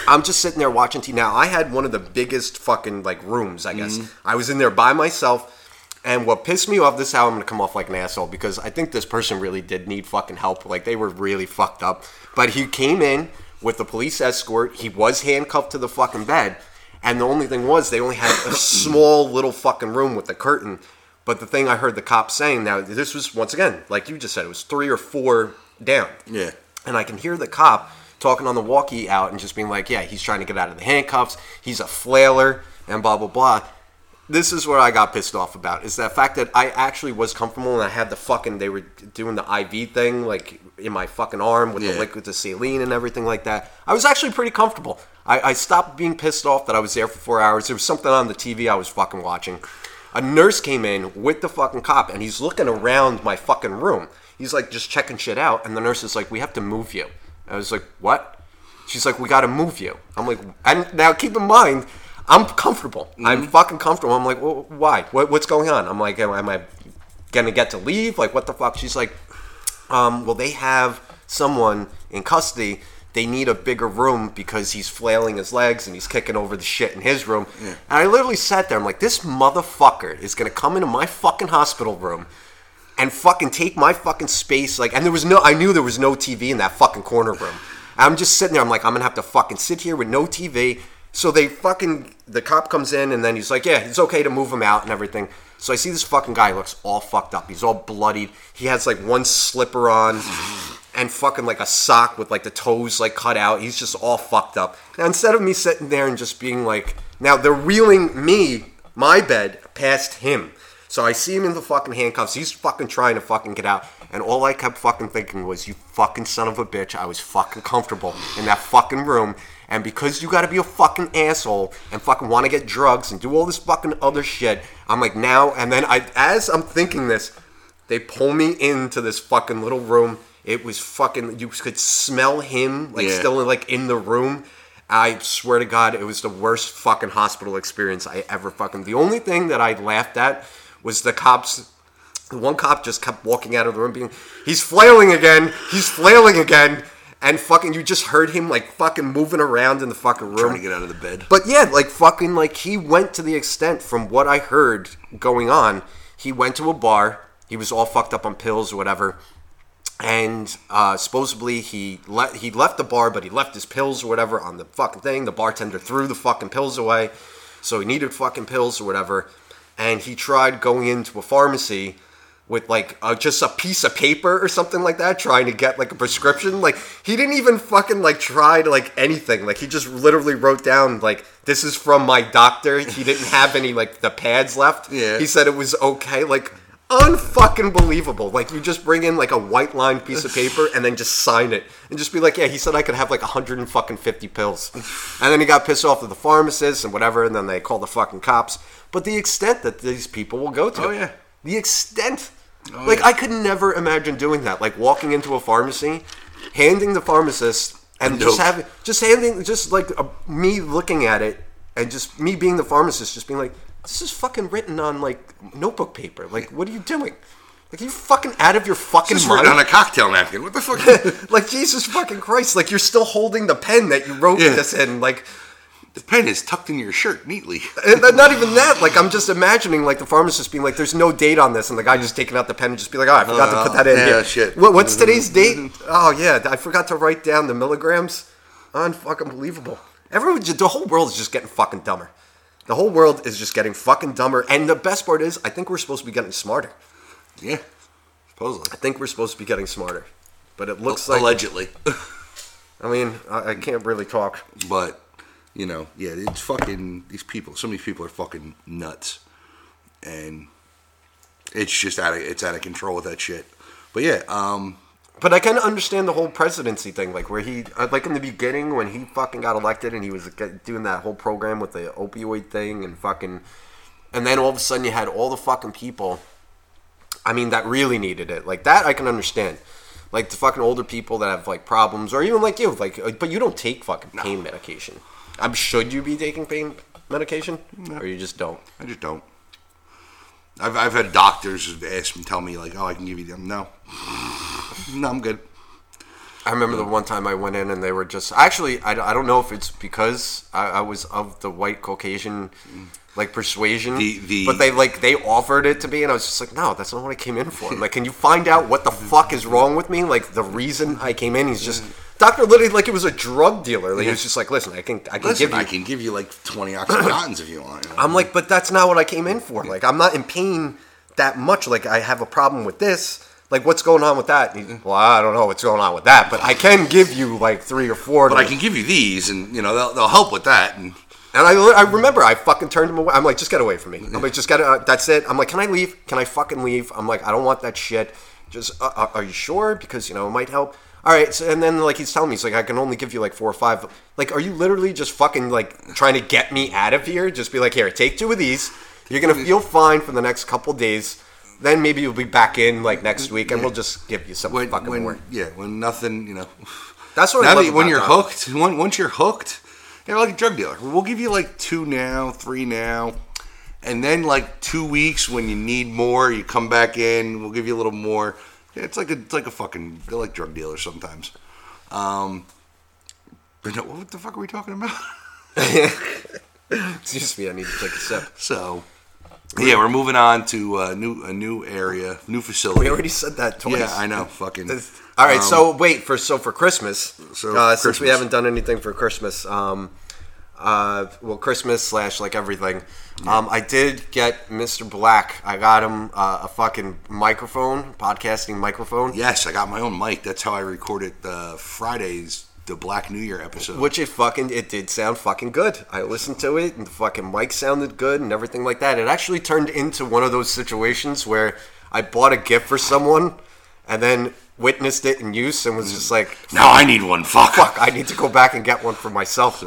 I'm just sitting there watching TV. Now I had one of the biggest fucking like rooms, I guess. Mm-hmm. I was in there by myself. And what pissed me off, this is how I'm gonna come off like an asshole because I think this person really did need fucking help. Like they were really fucked up. But he came in with the police escort. He was handcuffed to the fucking bed. And the only thing was they only had a small little fucking room with the curtain. But the thing I heard the cops saying now, this was once again, like you just said, it was three or four down. Yeah. And I can hear the cop talking on the walkie out and just being like, yeah, he's trying to get out of the handcuffs. He's a flailer and blah, blah, blah. This is what I got pissed off about is that fact that I actually was comfortable and I had the fucking, they were doing the IV thing like in my fucking arm with Yeah. the liquid, the saline and everything like that. I was actually pretty comfortable. I, I stopped being pissed off that I was there for four hours. There was something on the TV I was fucking watching. A nurse came in with the fucking cop and he's looking around my fucking room. He's like just checking shit out, and the nurse is like, "We have to move you." I was like, "What?" She's like, "We got to move you." I'm like, and now keep in mind, I'm comfortable. I'm fucking comfortable. I'm like, well, why? What, what's going on? I'm like, am, am I gonna get to leave? Like, what the fuck? She's like, um, well, they have someone in custody. They need a bigger room because he's flailing his legs and he's kicking over the shit in his room. And I literally sat there. I'm like, this motherfucker is gonna come into my fucking hospital room and fucking take my fucking space. Like, and there was no, I knew there was no TV in that fucking corner room. I'm just sitting there. I'm like, I'm gonna have to fucking sit here with no TV. So they fucking, the cop comes in and then he's like, yeah, it's okay to move him out and everything. So I see this fucking guy looks all fucked up. He's all bloodied. He has like one slipper on and fucking like a sock with like the toes like cut out. He's just all fucked up. Now instead of me sitting there and just being like, now they're wheeling me, my bed, past him. So I see him in the fucking handcuffs. He's fucking trying to fucking get out. And all I kept fucking thinking was, you fucking son of a bitch. I was fucking comfortable in that fucking room. And because you gotta be a fucking asshole and fucking wanna get drugs and do all this fucking other shit, I'm like, now, and then I, as I'm thinking this, they pull me into this fucking little room. It was fucking, you could smell him, like Yeah. still like in the room. I swear to God, it was the worst fucking hospital experience I ever fucking. The only thing that I laughed at was the cops. The one cop just kept walking out of the room, being, "He's flailing again. He's flailing again." And fucking, you just heard him like fucking moving around in the fucking room. Trying to get out of the bed. But yeah, like fucking, like he went to the extent from what I heard going on. He went to a bar. He was all fucked up on pills or whatever, and uh, supposedly he le- he left the bar, but he left his pills or whatever on the fucking thing. The bartender threw the fucking pills away, so he needed fucking pills or whatever. And he tried going into a pharmacy with like uh, just a piece of paper or something like that, trying to get like a prescription. Like he didn't even fucking like try to like anything. Like he just literally wrote down like this is from my doctor. He didn't have any like the pads left. Yeah. He said it was okay. Like unfucking believable. Like you just bring in like a white lined piece of paper and then just sign it and just be like, yeah, he said I could have like a hundred and fucking fifty pills. And then he got pissed off at the pharmacist and whatever, and then they called the fucking cops. But the extent that these people will go to. Oh, yeah. The extent. Oh, like yeah. I could never imagine doing that. Like walking into a pharmacy, handing the pharmacist and just having just handing just like a, me looking at it and just me being the pharmacist just being like this is fucking written on like notebook paper. Like what are you doing? Like are you fucking out of your fucking Just mind? written on a cocktail napkin. What the fuck? like Jesus fucking Christ! Like you're still holding the pen that you wrote Yeah. this in. Like the pen is tucked in your shirt neatly. and then not even that. Like I'm just imagining like the pharmacist being like, "There's no date on this," and the guy just taking out the pen and just be like, "Oh, I forgot to put that in oh, yeah, here." shit. What, what's today's date? Oh yeah, I forgot to write down the milligrams. Unfucking believable. Everyone, the whole world is just getting fucking dumber. The whole world is just getting fucking dumber. And the best part is, I think we're supposed to be getting smarter. Yeah, supposedly. I think we're supposed to be getting smarter. But it looks like Allegedly. I mean, I, I can't really talk. but you know, yeah, it's fucking these people. Some of these people are fucking nuts, and it's just out of it's out of control with that shit. But yeah, um, But I kind of understand the whole presidency thing, like where he, uh, like in the beginning when he fucking got elected and he was doing that whole program with the opioid thing and fucking, and then all of a sudden you had all the fucking people. I mean, that really needed it. Like that, I can understand. Like the fucking older people that have like problems, or even like you, like, uh, but you don't take fucking pain medication. I'm should you be taking pain medication, or you just don't? I just don't. I've, I've had doctors ask me, tell me like, oh, I can give you them. No, no, I'm good. I remember the one time I went in and they were just actually I, I don't know if it's because I, I was of the white Caucasian like persuasion, The- the- but they like they offered it to me and I was just like no that's not what I came in for. like can you find out what the fuck is wrong with me? Like the reason I came in, he's just doctor literally like it was a drug dealer. Like, he was just like listen I can I can Listen, give you. I can give you like 20 oxycontins if you want. you know? I'm like but that's not what I came in for. Like I'm not in pain that much. Like I have a problem with this. Like what's going on with that? He- well, I don't know what's going on with that, but I can give you like three or four. but to- I can give you these, and you know they'll, they'll help with that. And And I, I remember I fucking turned him away. I'm like, just get away from me. I'm like, just get uh, that's it. I'm like, can I leave? Can I fucking leave? I'm like, I don't want that shit. Just, uh, uh, are you sure? Because you know it might help. All right. So, and then like he's telling me, he's like, I can only give you like four or five. Like, are you literally just fucking like trying to get me out of here? Just be like, here, take two of these. You're gonna feel fine for the next couple days. Then maybe you'll be back in like next week, and we'll just give you some when, fucking when more. yeah, when nothing, you know. That's what I now love that when you're hooked, when, once you're hooked, you're like a drug dealer. We'll give you like two now, three now, and then like two weeks when you need more, you come back in. We'll give you a little more. Yeah, it's like a it's like a fucking they're like drug dealers sometimes. Um, but no, what the fuck are we talking about? Excuse me, I need to take a sip. So, yeah, we're moving on to a new a new area, new facility. We already said that twice. yeah, I know. Fucking. All right, um, so wait for so for Christmas. So uh, since we haven't done anything for Christmas, um, uh, well, Christmas slash like everything. Um, I did get Mr. Black. I got him uh, a fucking microphone, podcasting microphone, Yes, I got my own mic. That's how I recorded the Fridays, the Black New Year episode. which it fucking it did sound fucking good. I listened to it, and the fucking mic sounded good, and everything like that. It actually turned into one of those situations where I bought a gift for someone, and then witnessed it in use, and was just like, now I need one. Fuck. fuck, I need to go back and get one for myself.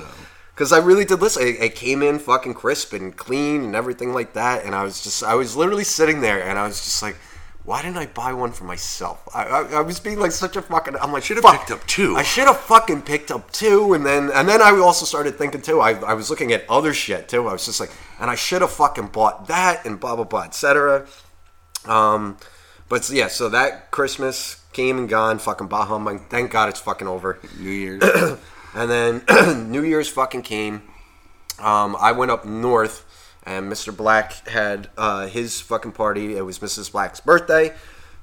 Because I really did listen. It, it came in fucking crisp and clean and everything like that. And I was just, I was literally sitting there and I was just like, why didn't I buy one for myself? I, I, I was being like such a fucking. I'm like, Should've picked up two. I should have fucking picked up two. And then, and then I also started thinking too. I, I was looking at other shit too. I was just like, and I should have fucking bought that and blah blah blah, etc. Um, but yeah, so that Christmas came and gone. Fucking bah humbug. Thank God it's fucking over. New Year's. And then New Year's fucking came. Um, I went up north, and Mr. Black had uh, his fucking party. It was Mrs. Black's birthday.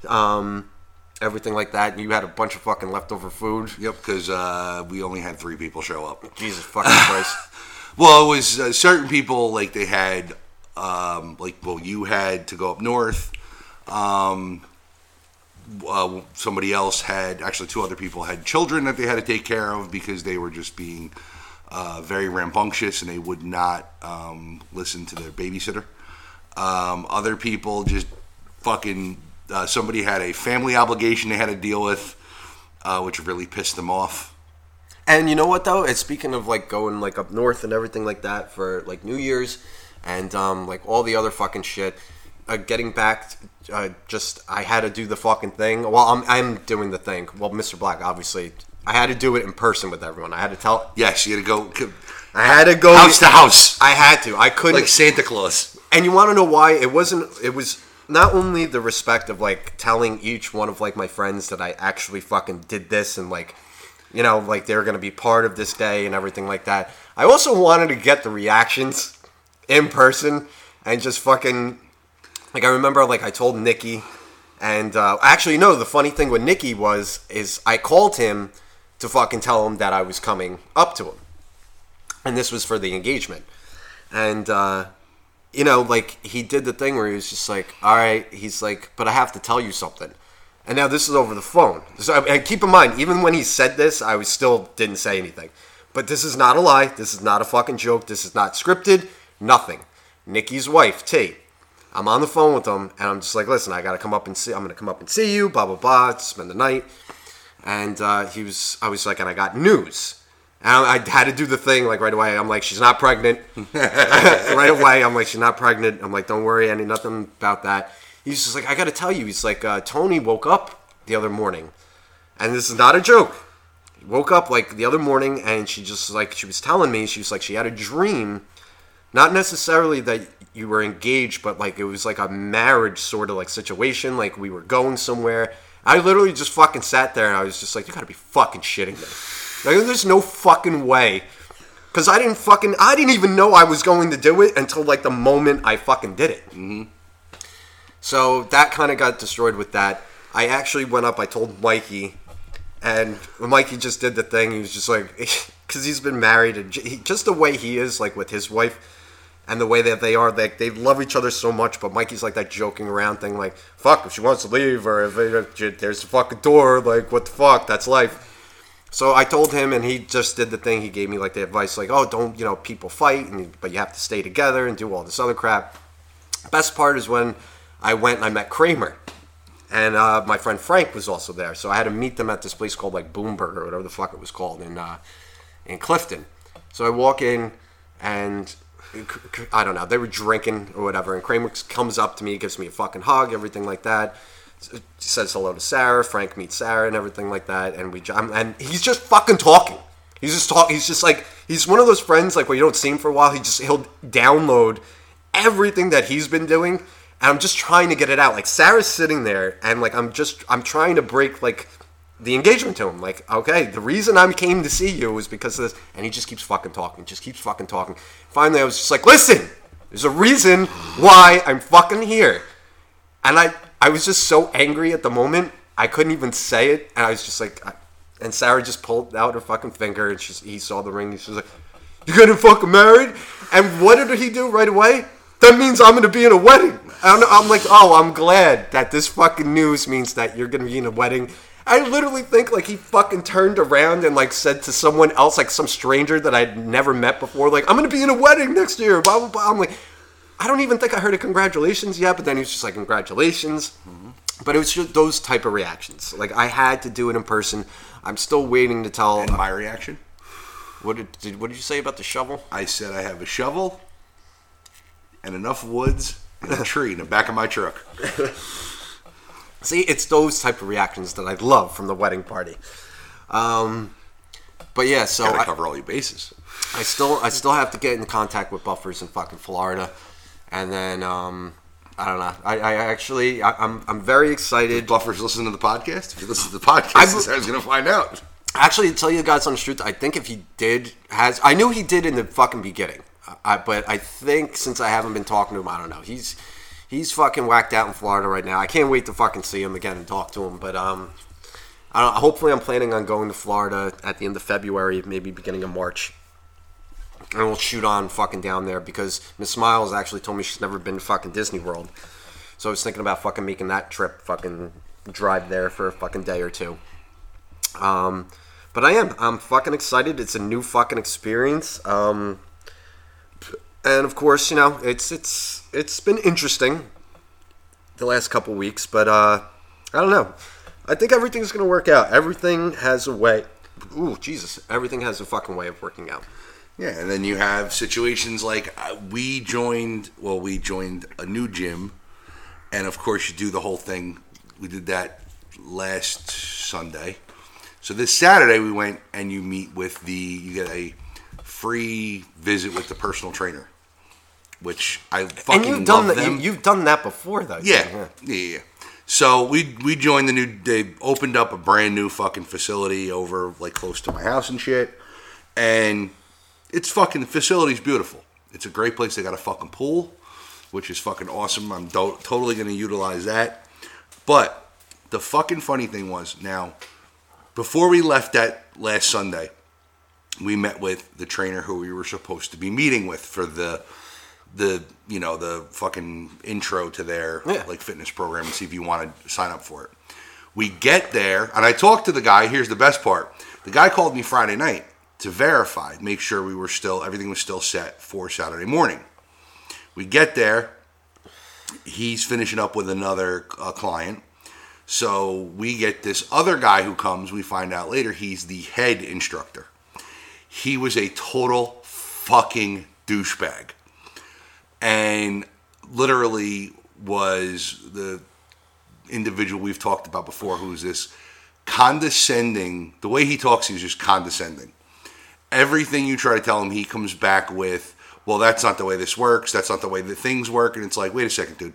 Um, everything like that. You had a bunch of fucking leftover food. yep, because uh, we only had three people show up. Jesus fucking Christ. Well, it was uh, certain people like they had, um, like well, you had to go up north. Um, uh, somebody else had actually two other people had children that they had to take care of because they were just being uh, very rambunctious and they would not um, listen to their babysitter. Um, other people just fucking uh, somebody had a family obligation they had to deal with, uh, which really pissed them off. And you know what though? It's speaking of like going like up north and everything like that for like New Year's and um, like all the other fucking shit. Uh, getting back, uh, just I had to do the fucking thing. Well, I'm I'm doing the thing. Well, Mr. Black, obviously, I had to do it in person with everyone. I had to tell. Yes, you had to go I had to go house to house. I had to. I couldn't. like Santa Claus. and you want to know why? It wasn't. It was not only the respect of like telling each one of like my friends that I actually fucking did this and like, you know, like they're gonna be part of this day and everything like that. I also wanted to get the reactions in person and just fucking like I remember like I told Nikki and uh, actually no the funny thing with Nikki was is I called him to fucking tell him that I was coming up to him and this was for the engagement and uh, you know like he did the thing where he was just like all right he's like but I have to tell you something and now this is over the phone so and keep in mind even when he said this I was still didn't say anything but this is not a lie this is not a fucking joke this is not scripted nothing Nikki's wife Tate I'm on the phone with him, and I'm just like, listen, I gotta come up and see. I'm gonna come up and see you. Blah blah blah. Spend the night. And uh, he was, I was like, and I got news. And I, I had to do the thing like right away. I'm like, she's not pregnant. right away, I'm like, she's not pregnant. I'm like, don't worry, any nothing about that. He's just like, I gotta tell you. He's like, uh, Tony woke up the other morning, and this is not a joke. He woke up like the other morning, and she just like she was telling me, she was like, she had a dream not necessarily that you were engaged, but like it was like a marriage sort of like situation. Like we were going somewhere. I literally just fucking sat there and I was just like, you gotta be fucking shitting me. Like, there's no fucking way. Cause I didn't fucking, I didn't even know I was going to do it until like the moment I fucking did it. Mm-hmm. So that kind of got destroyed with that. I actually went up. I told Mikey, and Mikey just did the thing. He was just like, because he's been married and he, just the way he is, like with his wife, and the way that they are, like they love each other so much. But Mikey's like that joking around thing, like fuck if she wants to leave or if, if there's a fucking door, like what the fuck, that's life. So I told him, and he just did the thing. He gave me like the advice, like, "Oh, don't you know, people fight, and, but you have to stay together and do all this other crap." Best part is when I went and I met Kramer, and uh, my friend Frank was also there. So I had to meet them at this place called like Boomburger or whatever the fuck it was called in uh, in Clifton. So I walk in, and I don't know, they were drinking or whatever, and Kramer comes up to me, gives me a fucking hug, everything like that says hello to Sarah. Frank meets Sarah and everything like that, and we and he's just fucking talking. He's just talking. He's just like he's one of those friends like where you don't see him for a while. He just he'll download everything that he's been doing, and I'm just trying to get it out. Like Sarah's sitting there, and like I'm just I'm trying to break like the engagement to him. Like, okay, the reason I came to see you was because of this, and he just keeps fucking talking, just keeps fucking talking. Finally, I was just like, listen, there's a reason why I'm fucking here, and I I was just so angry at the moment. I couldn't even say it, and I was just like, I, and Sarah just pulled out her fucking finger, and she, he saw the ring. And she was like, you're getting fucking married?" And what did he do right away? That means I'm gonna be in a wedding. I'm, I'm like, oh, I'm glad that this fucking news means that you're gonna be in a wedding. I literally think like he fucking turned around and like said to someone else, like some stranger that I'd never met before, like, I'm gonna be in a wedding next year. Blah blah blah. I'm like, I don't even think I heard a congratulations yet, but then he was just like, congratulations. Mm-hmm. But it was just those type of reactions. Like I had to do it in person. I'm still waiting to tell. And my reaction? What did, did what did you say about the shovel? I said I have a shovel and enough woods and a tree in the back of my truck. See, it's those type of reactions that I love from the wedding party. Um, but yeah, so Gotta cover all your bases. I still I still have to get in contact with buffers in fucking Florida and then um, I don't know. I, I actually I, am I'm, I'm very excited. Buffers listen to the podcast. If you listen to the podcast, I, I was going to find out. Actually, to tell you guys on the truth, I think if he did has I knew he did in the fucking beginning, I, but I think since I haven't been talking to him, I don't know. He's he's fucking whacked out in Florida right now. I can't wait to fucking see him again and talk to him. But um, I don't. Hopefully, I'm planning on going to Florida at the end of February, maybe beginning of March and we'll shoot on fucking down there because Miss Smiles actually told me she's never been to fucking Disney World. So I was thinking about fucking making that trip, fucking drive there for a fucking day or two. Um, but I am. I'm fucking excited. It's a new fucking experience. Um, and of course, you know, it's it's it's been interesting the last couple weeks, but uh, I don't know. I think everything's gonna work out. Everything has a way. Ooh, Jesus! Everything has a fucking way of working out. Yeah, and then you have situations like uh, we joined. Well, we joined a new gym, and of course you do the whole thing. We did that last Sunday. So this Saturday we went and you meet with the you get a free visit with the personal trainer, which I fucking and you've done love them. You've done that before though. Yeah, yeah, yeah. yeah. So we we joined the new. They opened up a brand new fucking facility over like close to my house and shit, and it's fucking the facility's beautiful. It's a great place. They got a fucking pool, which is fucking awesome. I'm do- totally going to utilize that. But the fucking funny thing was now, before we left that last Sunday, we met with the trainer who we were supposed to be meeting with for the the you know the fucking intro to their yeah. like fitness program and see if you want to sign up for it. We get there and I talked to the guy. Here's the best part: the guy called me Friday night to verify, make sure we were still, everything was still set for Saturday morning. We get there, he's finishing up with another uh, client. So we get this other guy who comes, we find out later he's the head instructor. He was a total fucking douchebag. And literally was the individual we've talked about before who's this condescending, the way he talks, he's just condescending everything you try to tell him, he comes back with, well, that's not the way this works. That's not the way that things work. And it's like, wait a second, dude.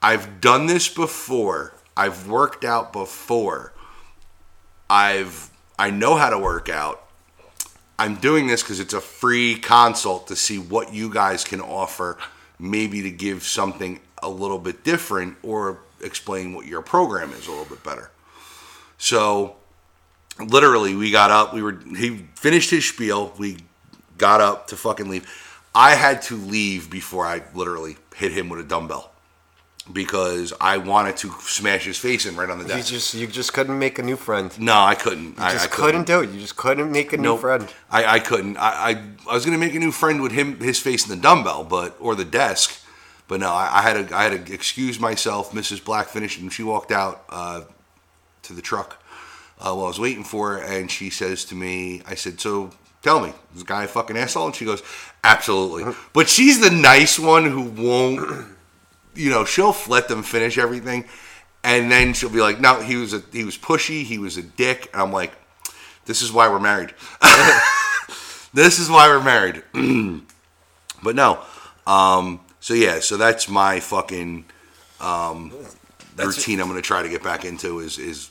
I've done this before. I've worked out before. I've I know how to work out. I'm doing this because it's a free consult to see what you guys can offer, maybe to give something a little bit different or explain what your program is a little bit better. So, literally, we got up. We were he finished his spiel. We got up to fucking leave. I had to leave before I literally hit him with a dumbbell because I wanted to smash his face in right on the desk. You just you just couldn't make a new friend. No, I couldn't. I, just I couldn't do it. You just couldn't make a new friend. I, I couldn't. I, I I was gonna make a new friend with him, his face in the dumbbell, but or the desk, but no, I, I had to I had to excuse myself. Mrs. Black finished and she walked out uh, to the truck uh, while I was waiting for her, and she says to me, I said, "So tell me, is this guy a fucking asshole?" And she goes, "Absolutely," but she's the nice one who won't. You know, she'll let them finish everything, and then she'll be like, "No, he was a he was pushy. He was a dick." And I'm like, "This is why we're married." this is why we're married. but no. Um, so yeah, so that's my fucking um, That's- routine. I'm gonna try to get back into is is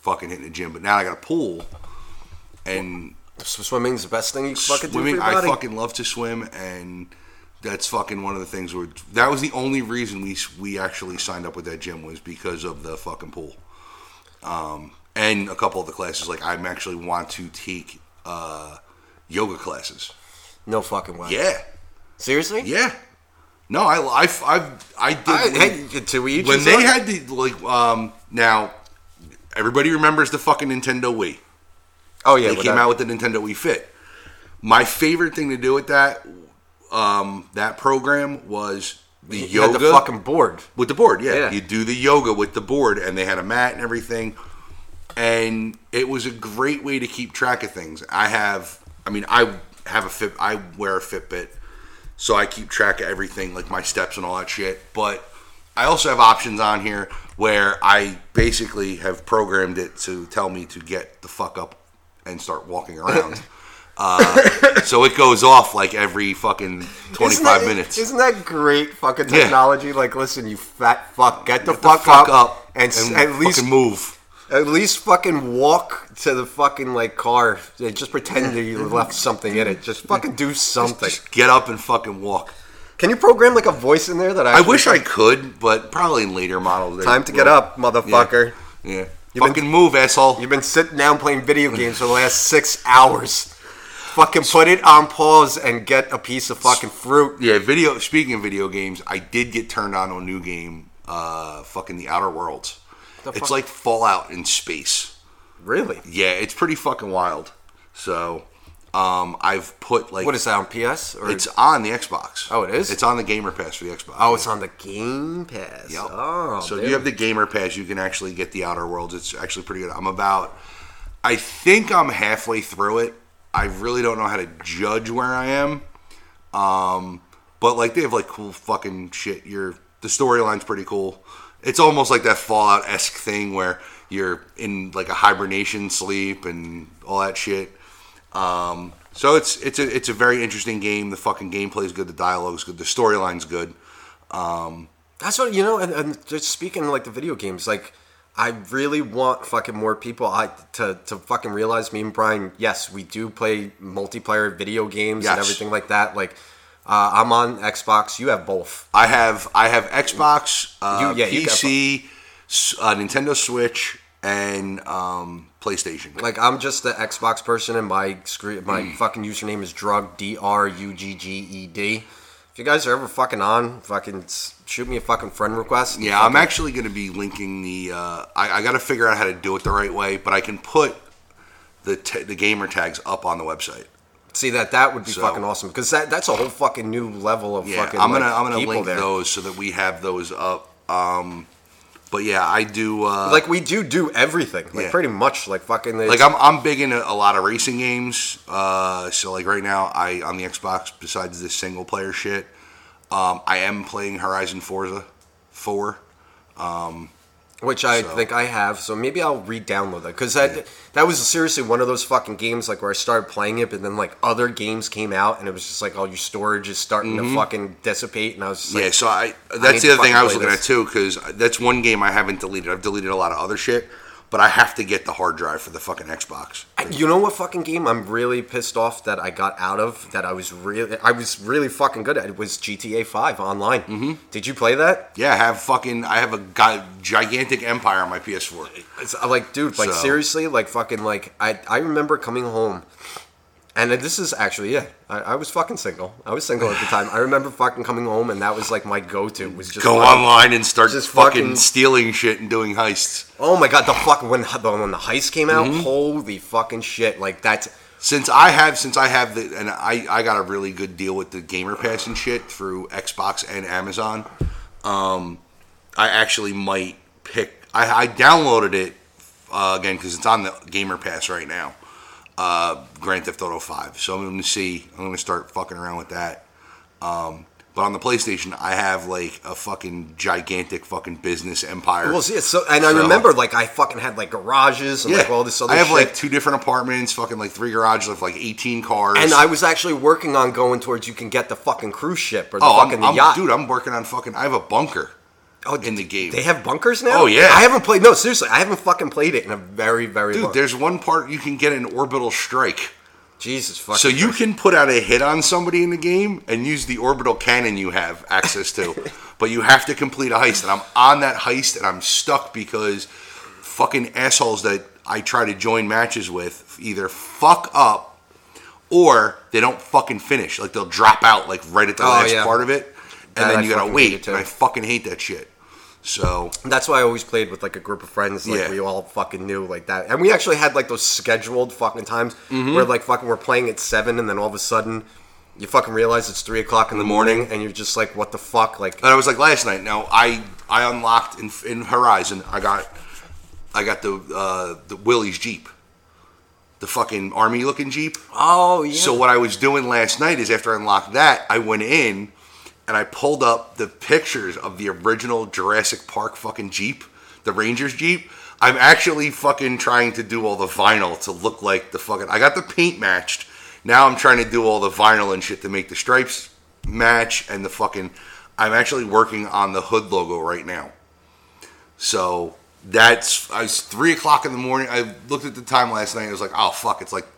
fucking hitting the gym. But now I got a pool, and swimming's the best thing you can fucking swimming. do I fucking love to swim, and that's fucking one of the things. Where that was the only reason we we actually signed up with that gym was because of the fucking pool, um, and a couple of the classes. Like I'm actually want to take uh, yoga classes. no fucking way. Yeah. Seriously? Yeah. No, I, I, I, I did. I, when hey, to each when they had the, like, um, now, everybody remembers the fucking Nintendo Wii. oh yeah, They came that- out with the Nintendo Wii Fit. My favorite thing to do with that, um, that program was the you yoga the fucking board. with the board. Yeah. Yeah. you do the yoga with the board, and they had a mat and everything, and it was a great way to keep track of things. I have, I mean, I have a fit. I wear a Fitbit, so I keep track of everything, like my steps and all that shit. But I also have options on here where I basically have programmed it to tell me to get the fuck up and start walking around. uh, so it goes off like every fucking 25 Isn't that- minutes. Isn't that great fucking Yeah. technology? Like, listen, you fat fuck, get the, Get the fuck, fuck up, up and, s- at least move. at least fucking walk to the fucking like car. and Just pretend that you left something in it. Just fucking do something. Just get up and fucking walk. Can you program like a voice in there that I? I wish I could, but probably in later models. Time to will. get up, motherfucker. Yeah. You've fucking move, asshole. You've been sitting down playing video games for the last six hours. Fucking put it on pause and get a piece of fucking fruit. Yeah, video. Speaking of video games, I did get turned on to a new game. Uh, fucking the Outer Worlds. The it's fuck? like Fallout in space. Really? Yeah, it's pretty fucking wild. So, um, I've put like What is that on PS? Or it's on the Xbox. Oh, it is? It's on the Gamer Pass for the Xbox. oh, it's on the Game Pass. Yep. Oh, so if dude. you have the Gamer Pass, you can actually get the Outer Worlds. It's actually pretty good. I'm about, I think I'm halfway through it. I really don't know how to judge where I am. Um, but like they have like cool fucking shit. Your the storyline's pretty cool. It's almost like that Fallout esque thing where you're in like a hibernation sleep and all that shit. Um, so it's it's a it's a very interesting game. The fucking gameplay's good. The dialogue's good. The storyline's good. That's what you know, and, and just speaking like the video games, like I really want fucking more people I to to fucking realize me and Brian. Yes, we do play multiplayer video games and everything like that. Like uh, I'm on Xbox. You have both. I have I have Xbox, uh, You- yeah, PC, uh, Nintendo Switch, and um, PlayStation. Like I'm just the Xbox person, and my screen, my Mm. fucking username is drug d r u g g e d. If you guys are ever fucking on, fucking shoot me a fucking friend request. Yeah, I'm actually going to be linking the. Uh, I, I got to figure out how to do it the right way, but I can put the t- the gamer tags up on the website. see that that would be So- fucking awesome because that that's a whole fucking new level of Yeah, fucking. I'm gonna like, I'm gonna link there. those so that we have those up. Um, but yeah, I do. Uh, Like we do do everything, like Yeah. pretty much, like fucking. like I'm I'm big into a lot of racing games. Uh, so like right now, I on the Xbox, besides this single player shit, um, I am playing Horizon Forza Four. Um, which I So- think I have. So maybe I'll re-download that because that that was seriously one of those fucking games like where I started playing it, but then like other games came out, and it was just like all your storage is starting to mm-hmm. fucking dissipate, and I was like, yeah, so I that's to the other thing I was looking this. at too because that's one game I haven't deleted. I've deleted a lot of other shit, but I have to get the hard drive for the fucking Xbox. You know what fucking game I'm really pissed off that I got out of that I was really I was really fucking good at it was GTA 5 online. Mm-hmm. Did you play that? Yeah, I have fucking I have a guy, gigantic empire on my PS4. It's uh, like dude, like So- seriously, like fucking like I I remember coming home and this is actually yeah, I, I was fucking single. I was single at the time. I remember fucking coming home and that was like my go-to was just Go fucking- online and start just fucking, fucking- stealing shit and doing heists. Oh my god, the fuck when the, when the heist came out, Mm-hmm. holy fucking shit! Like that's Since I have, since I have the, and I, I got a really good deal with the Gamer Pass and shit through Xbox and Amazon. Um, I actually might pick. I, I downloaded it uh, again because it's on the Gamer Pass right now. Uh, Grand Theft Auto Five. So I'm going to see. I'm going to start fucking around with that. Um, but on the PlayStation, I have like a fucking gigantic fucking business empire. well, see, so and I So- remember like I fucking had like garages and like all this other I have shit. like two different apartments, fucking like three garages with like 18 cars. and I was actually working on going towards you can get the fucking cruise ship or the Oh, fucking I'm, the I'm- yacht. dude, I'm working on fucking. I have a bunker. Oh, in the game. They have bunkers now. Oh, yeah. I haven't played. No, seriously, I haven't fucking played it in a very, very Dude, long. there's one part you can get an orbital strike. Jesus fucking. So you can put out a hit on somebody in the game and use the orbital cannon you have access to. but you have to complete a heist. And I'm on that heist and I'm stuck because fucking assholes that I try to join matches with either fuck up or they don't fucking finish. Like they'll drop out like right at the Oh, last yeah. part of it. And then I you gotta fucking hate it wait. And I fucking hate that shit. So That's why I always played with like a group of friends. Like Yeah. we all fucking knew like that, and we actually had like those scheduled fucking times Mm-hmm. where like fucking we're playing at seven, and then all of a sudden you fucking realize it's three o'clock in the morning, and you're just like, what the fuck? Like, And I was like last night. Now I I unlocked in in Horizon. I got I got the uh, the Willys Jeep, the fucking army looking Jeep. oh yeah. So what I was doing last night is after I unlocked that, I went in and I pulled up the pictures of the original Jurassic Park fucking Jeep, the Rangers Jeep. I'm actually fucking trying to do all the vinyl to look like the fucking. I got the paint matched. Now I'm trying to do all the vinyl and shit to make the stripes match and the fucking. I'm actually working on the hood logo right now. So that's I was three o'clock in the morning. I looked at the time last night. I was like, oh fuck, it's like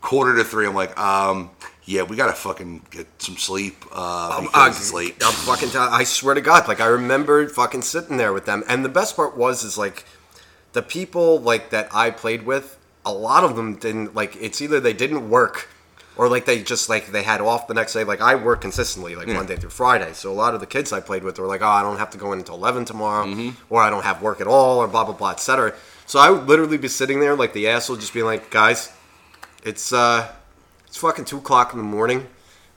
quarter to three. I'm like, um, yeah, we gotta fucking get some sleep uh, because Uh, it's late. I'm fucking. T- I swear to God, like I remember fucking sitting there with them, and the best part was is like the people like that I played with. A lot of them didn't like. It's either they didn't work, or like they just like they had off the next day. Like I work consistently, like Monday through Friday. So a lot of the kids I played with were like, "Oh, I don't have to go in until eleven tomorrow, or I don't have work at all, or blah blah blah, etc." So I would literally be sitting there like the asshole, just being like, "Guys, it's uh, it's fucking two o'clock in the morning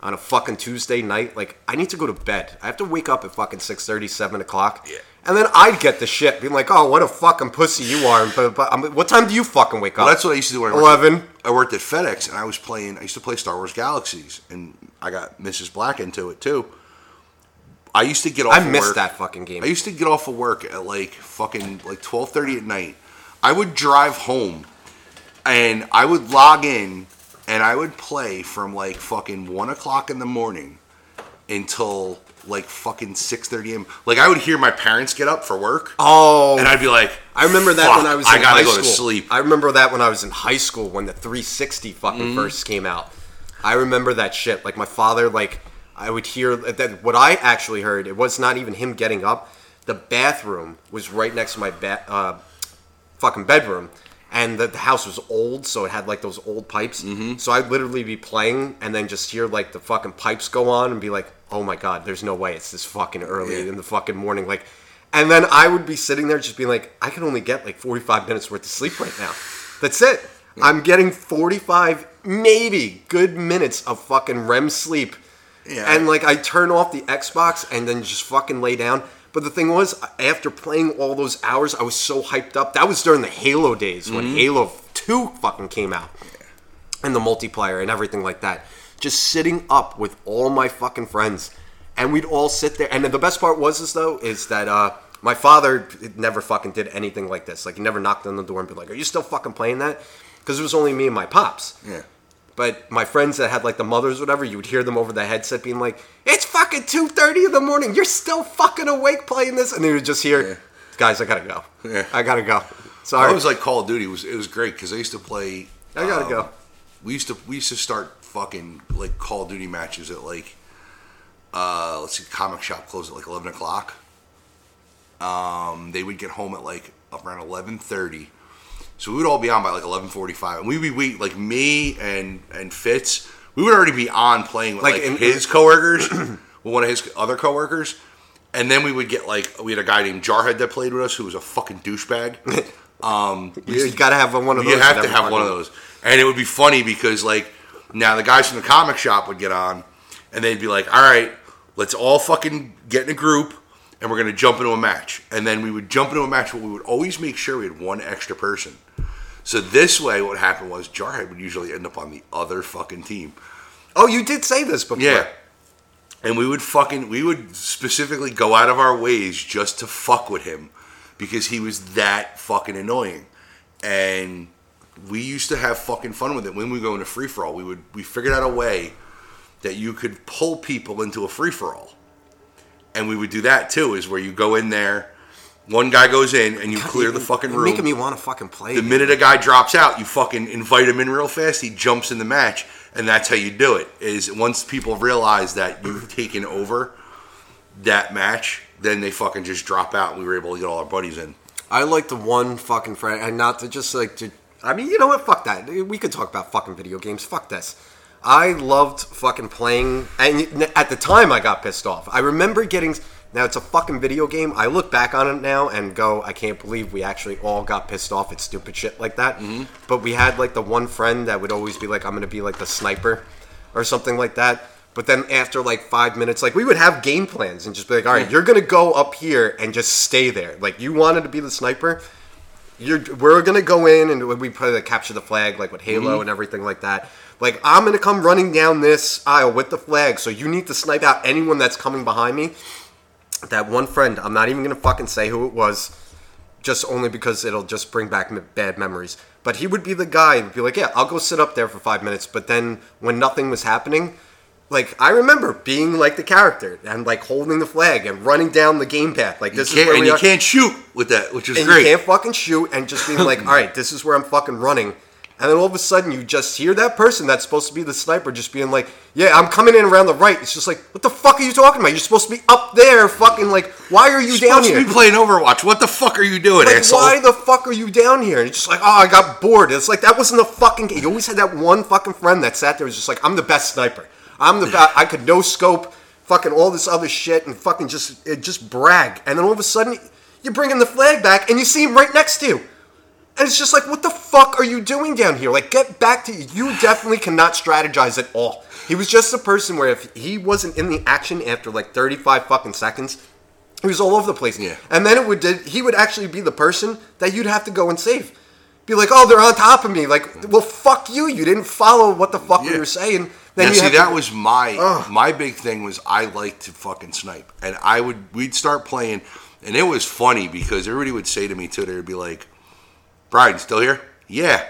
on a fucking Tuesday night. Like, I need to go to bed. I have to wake up at fucking 6 7 o'clock. Yeah. And then I'd get the shit, being like, oh, what a fucking pussy you are. But, but um, what time do you fucking wake Well, up? that's what I used to do when I worked, 11. I worked at FedEx and I was playing. I used to play Star Wars Galaxies, and I got Mrs. Black into it too. I used to get off. I of missed work- that fucking game. I used to get off of work at like fucking like twelve thirty at night. I would drive home, and I would log in, and I would play from like fucking one o'clock in the morning until like fucking six thirty a.m. Like I would hear my parents get up for work, oh, and I'd be like, I remember that "Fuck, when I was In I gotta high go school. to sleep. I remember that when I was in high school when the 360 fucking Mm-hmm. first came out. I remember that shit. Like my father, like I would hear that. What I actually heard, it was not even him getting up. The bathroom was right next to my ba- uh, fucking bedroom, and the, the house was old, so it had like those old pipes. Mm-hmm. So I'd literally be playing and then just hear like the fucking pipes go on and be like, "Oh my god, there's no way it's this fucking early Yeah. in the fucking morning." Like, and then I would be sitting there just being like, "I can only get like 45 minutes worth of sleep right now. That's it. I'm getting 45, maybe good minutes of fucking REM sleep." Yeah. And like I turn off the Xbox and then just fucking lay down. But the thing was, after playing all those hours, I was so hyped up. That was during the Halo days when Halo 2 fucking came out. And the multiplayer and everything like that. Just sitting up with all my fucking friends. And we'd all sit there. And the best part was this though, is that uh My father never fucking did anything like this. Like he never knocked on the door and be like, "Are you still fucking playing that?" Because it was only me and my pops. Yeah. But my friends that had like the mothers, or whatever, you would hear them over the headset being like, "It's fucking two thirty in the morning. You're still fucking awake playing this," and they would just hear, Yeah. "Guys, I gotta go. Yeah. I gotta go." Sorry, I was like Call of Duty was it was great because I used to play. I gotta um, go. We used to we used to start fucking like Call of Duty matches at like uh let's see, comic shop closed at like eleven o'clock. Um, they would get home at like around eleven thirty. So we would all be on by like eleven forty five, and we would wait like me and and Fitz. We would already be on playing with Like like, in- his coworkers, with one of his other coworkers, and then we would get like we had a guy named Jarhead that played with us who was a fucking douchebag. Um, you, you gotta have one of those. you have to have one of those, and it would be funny because like now the guys from the comic shop would get on, and they'd be like, "All right, let's all fucking get in a group, and we're gonna jump into a match." And then we would jump into a match, but we would always make sure we had one extra person. So this way, what happened was Jarhead would usually end up on the other fucking team. Oh, you did say this before. Yeah. And we would fucking we would specifically go out of our ways just to fuck with him because he was that fucking annoying. And we used to have fucking fun with it. When we go into free for all, we would we figured out a way that you could pull people into a free for all. And we would do that too, is where you go in there, one guy goes in and you clear the fucking You're room. Making me want to fucking play. The minute a guy drops out, you fucking invite him in real fast. He jumps in the match, and that's how you do it. Is once people realize that you've taken over that match, then they fucking just drop out. and We were able to get all our buddies in. I like the one fucking friend, and not to just like to. I mean, you know what? Fuck that. We could talk about fucking video games. Fuck this. I loved fucking playing, and at the time, I got pissed off. I remember getting. Now it's a fucking video game. I look back on it now and go, I can't believe we actually all got pissed off at stupid shit like that. Mm-hmm. But we had like the one friend that would always be like, I'm gonna be like the sniper, or something like that. But then after like five minutes, like we would have game plans and just be like, all right, you're gonna go up here and just stay there. Like you wanted to be the sniper, you're we're gonna go in and we play the capture the flag like with Halo mm-hmm. and everything like that. Like I'm gonna come running down this aisle with the flag, so you need to snipe out anyone that's coming behind me. That one friend, I'm not even gonna fucking say who it was, just only because it'll just bring back m- bad memories. But he would be the guy who'd be like, "Yeah, I'll go sit up there for five minutes." But then when nothing was happening, like I remember being like the character and like holding the flag and running down the game path. Like this is where and you are can't shoot with that, which is and great. you can't fucking shoot and just being like, all right, this is where I'm fucking running. And then all of a sudden, you just hear that person that's supposed to be the sniper just being like, yeah, I'm coming in around the right. It's just like, what the fuck are you talking about? You're supposed to be up there, fucking like, why are you You're down supposed here? to be playing Overwatch. What the fuck are you doing, Like, asshole? why the fuck are you down here? And it's just like, oh, I got bored. It's like that wasn't a fucking game. You always had that one fucking friend that sat there was just like, I'm the best sniper. I'm the. I could no scope, fucking all this other shit, and fucking just it just brag. And then all of a sudden, you're bringing the flag back, and you see him right next to you. And it's just like, what the fuck are you doing down here? Like, get back to you. Definitely cannot strategize at all. He was just a person where if he wasn't in the action after like 35 fucking seconds, he was all over the place. Yeah. And then it would he would actually be the person that you'd have to go and save. Be like, oh, they're on top of me. Like, well, fuck you. You didn't follow what the fuck we Yeah. were saying. Then see, that to- was my Ugh. my big thing was I like to fucking snipe, and I would we'd start playing, and it was funny because everybody would say to me too, they'd be like, "Brian, still here? Yeah."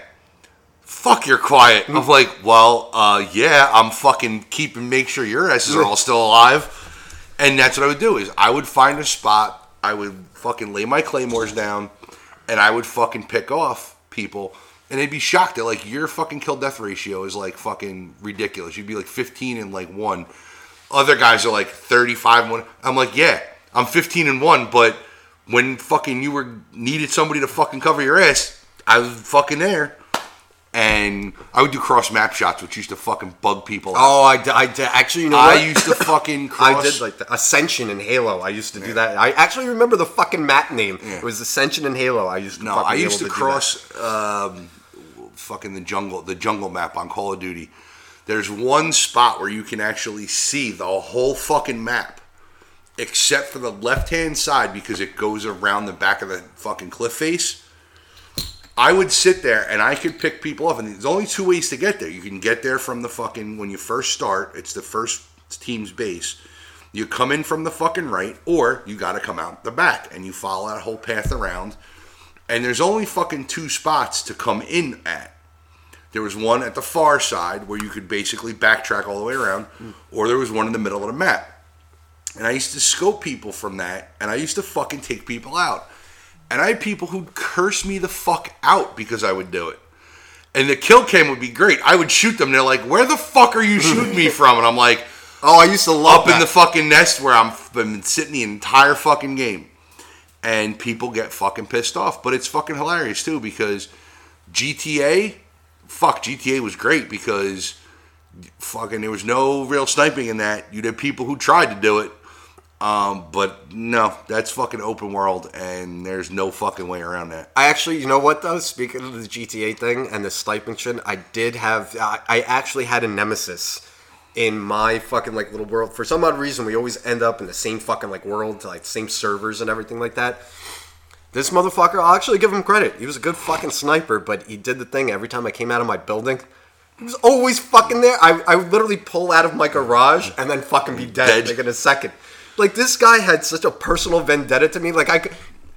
Fuck, you're quiet. I'm like, well, uh, yeah, I'm fucking keeping, make sure your asses are all still alive. And that's what I would do is I would find a spot, I would fucking lay my claymores down, and I would fucking pick off people, and they'd be shocked that like your fucking kill death ratio is like fucking ridiculous. You'd be like 15 and like one. Other guys are like 35 and one. I'm like, yeah, I'm 15 and one, but when fucking you were needed somebody to fucking cover your ass, I was fucking there. And I would do cross map shots, which used to fucking bug people. out. Oh, I, d- I d- actually, you know I what? used to fucking cross. I did like the Ascension and Halo. I used to do that. I actually remember the fucking map name. It was Ascension and Halo. I used to. No, I used to that. cross um, fucking the jungle, the jungle map on Call of Duty. There's one spot where you can actually see the whole fucking map, except for the left hand side because it goes around the back of the fucking cliff face. I would sit there and I could pick people off, and there's only two ways to get there. You can get there from the fucking when you first start. It's the first team's base. You come in from the fucking right, or you got to come out the back, and you follow that whole path around. And there's only fucking two spots to come in at. There was one at the far side where you could basically backtrack all the way around, or there was one in the middle of the map. And I used to scope people from that, and I used to fucking take people out. And I had people who'd curse me the fuck out because I would do it. And the kill cam would be great. I would shoot them. They're like, "Where the fuck are you shooting me from?" And I'm like, Oh, I used to love "Up in that. the fucking nest where I'm been sitting the entire fucking game." And people get fucking pissed off, but it's fucking hilarious too because GTA, fuck, GTA was great because fucking there was no real sniping in that. You'd have people who tried to do it, um, but no, that's fucking open world, and there's no fucking way around that. I actually, you know what though? Speaking of the GTA thing and the sniping shit, I did have. I, I actually had a nemesis in my fucking like little world. For some odd reason, we always end up in the same fucking like world, like same servers and everything like that. This motherfucker, I'll actually give him credit. He was a good fucking sniper, but he did the thing every time I came out of my building. He was always fucking there. I, I would literally pull out of my garage and then fucking be dead, Dead. like in a second. Like this guy had such a personal vendetta to me. Like I could,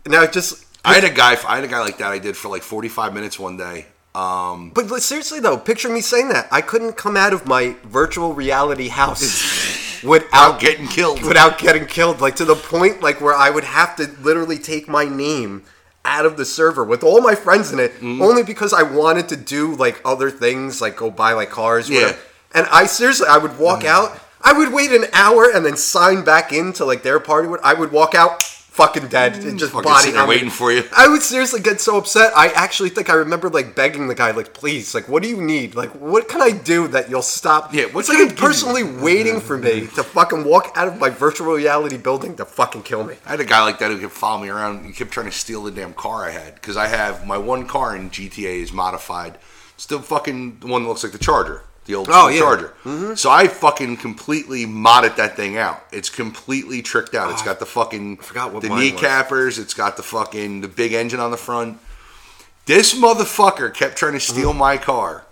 now it just I had a guy. I had a guy like that. I did for like 45 minutes one day. Um, But seriously though, picture me saying that. I couldn't come out of my virtual reality house without getting killed. Without getting killed, like to the point like where I would have to literally take my name out of the server with all my friends in it, Mm-hmm. only because I wanted to do like other things, like go buy like cars. Yeah. Whatever. And I seriously, I would walk out. I would wait an hour and then sign back into like their party. I would walk out. Fucking dead, and just Mm, Fucking body. sitting there waiting for you. I would seriously get so upset. I actually think I remember like begging the guy, like, please, like, what do you need? Like, what can I do that you'll stop? Yeah, what's like gonna you're give you- personally waiting for me to fucking walk out of my virtual reality building to fucking kill me. I had a guy like that who kept following me around. He kept trying to steal the damn car I had because I have my one car in GTA is modified. It's the fucking the one that looks like the Charger, the old Oh, yeah. Charger. So I fucking completely modded that thing out. It's completely tricked out. It's got the fucking forgot what the kneecappers. It's got the fucking the big engine on the front. This motherfucker kept trying to steal Mm-hmm. my car.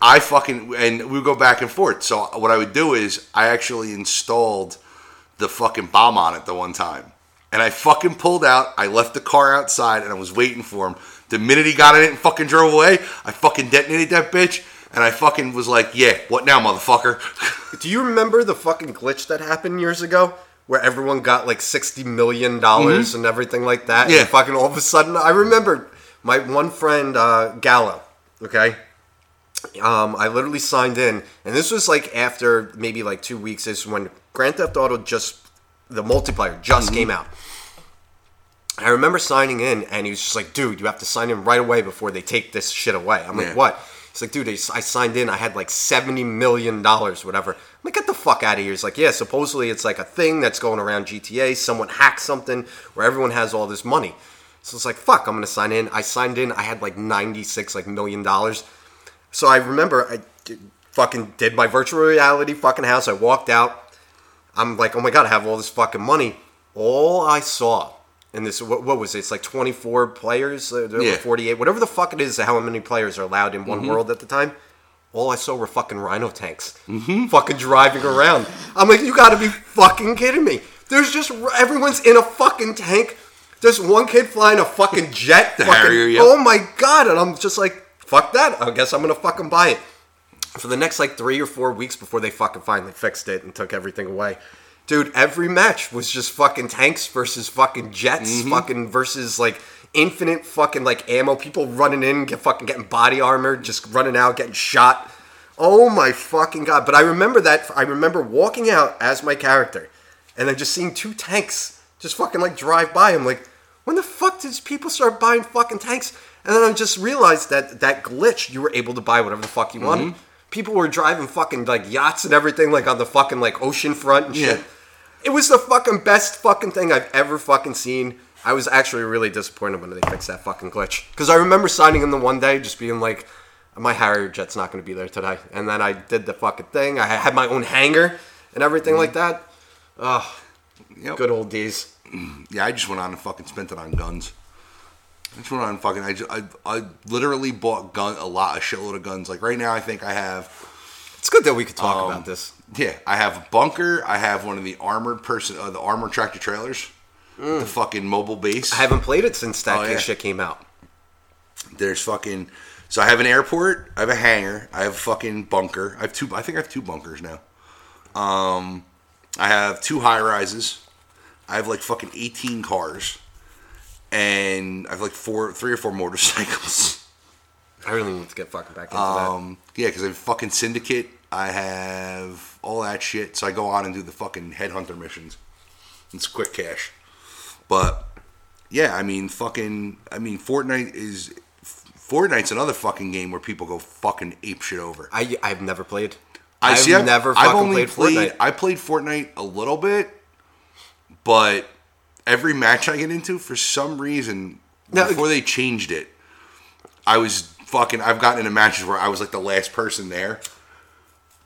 I fucking and we would go back and forth. So what I would do is I actually installed the fucking bomb on it the one time. And I fucking pulled out. I left the car outside and I was waiting for him. The minute he got in it and fucking drove away, I fucking detonated that bitch. And I fucking was like, yeah, what now, motherfucker? Do you remember the fucking glitch that happened years ago? Where everyone got like sixty million dollars and everything like that. Yeah. And fucking all of a sudden, I remember my one friend uh, Gallo. Okay, um, I literally signed in, and this was like after maybe like two weeks. Is when Grand Theft Auto just the multiplayer just came out. I remember signing in, and he was just like, "Dude, you have to sign in right away before they take this shit away." I'm Yeah. like, "What?" He's like, "Dude, I signed in. I had like seventy million dollars, whatever." I'm like, "Get the fuck out of here!" He's like, "Yeah, supposedly it's like a thing that's going around GTA. Someone hacked something where everyone has all this money." So it's like, "Fuck, I'm gonna sign in." I signed in. I had like ninety six like million dollars. So I remember I did- fucking did my virtual reality fucking house. I walked out. I'm like, oh my god, I have all this fucking money. All I saw in this, what, what was it? It's like 24 players, uh, Yeah. 48, whatever the fuck it is, how many players are allowed in one world at the time. All I saw were fucking rhino tanks, fucking driving around. I'm like, you gotta be fucking kidding me. There's just everyone's in a fucking tank. There's one kid flying a fucking jet. Fucking- Harrier, yep. Oh my god! And I'm just like, fuck that. I guess I'm gonna fucking buy it for the next like three or four weeks before they fucking finally fixed it and took everything away. Dude, every match was just fucking tanks versus fucking jets, mm-hmm. fucking versus like infinite fucking like ammo. People running in, get fucking getting body armor, just running out, getting shot. Oh my fucking god! But I remember that. I remember walking out as my character, and then just seeing two tanks just fucking like drive by. I'm like, when the fuck did people start buying fucking tanks? And then I just realized that that glitch, you were able to buy whatever the fuck you wanted. Mm-hmm. People were driving fucking like yachts and everything, like on the fucking like ocean front and shit. Yeah. It was the fucking best fucking thing I've ever fucking seen. I was actually really disappointed when they fixed that fucking glitch. Because I remember signing in the one day, just being like, my Harrier jet's not going to be there today. And then I did the fucking thing. I had my own hangar and everything like that. Oh, Yep. good old days. Yeah, I just went on and fucking spent it on guns. I just went on and fucking. I, just, I, I literally bought gun a lot, a shitload of guns. Like right now, I think I have It's good that we could talk Um, about this. Yeah, I have a bunker. I have one of the armored person, uh, the armored tractor trailers, the fucking mobile base. Mm. I haven't played it since that Oh, yeah. shit came out. There's fucking. So I have an airport. I have a hangar. I have a fucking bunker. I have two. I think I have two bunkers now. Um, I have two high rises. I have like fucking 18 cars, and I have like four, three or four motorcycles. I really need to get fucking back into Um, yeah, because I have fucking syndicate. I have all that shit. So I go on and do the fucking headhunter missions. It's quick cash, but yeah, I mean, fucking. I mean, Fortnite is. Fortnite's another fucking game where people go fucking ape shit over. I I've never played. I I've see. I've never I've fucking only played Fortnite. I played Fortnite a little bit, but every match I get into, for some reason, Now- before they changed it, I was fucking. I've gotten into matches where I was like the last person there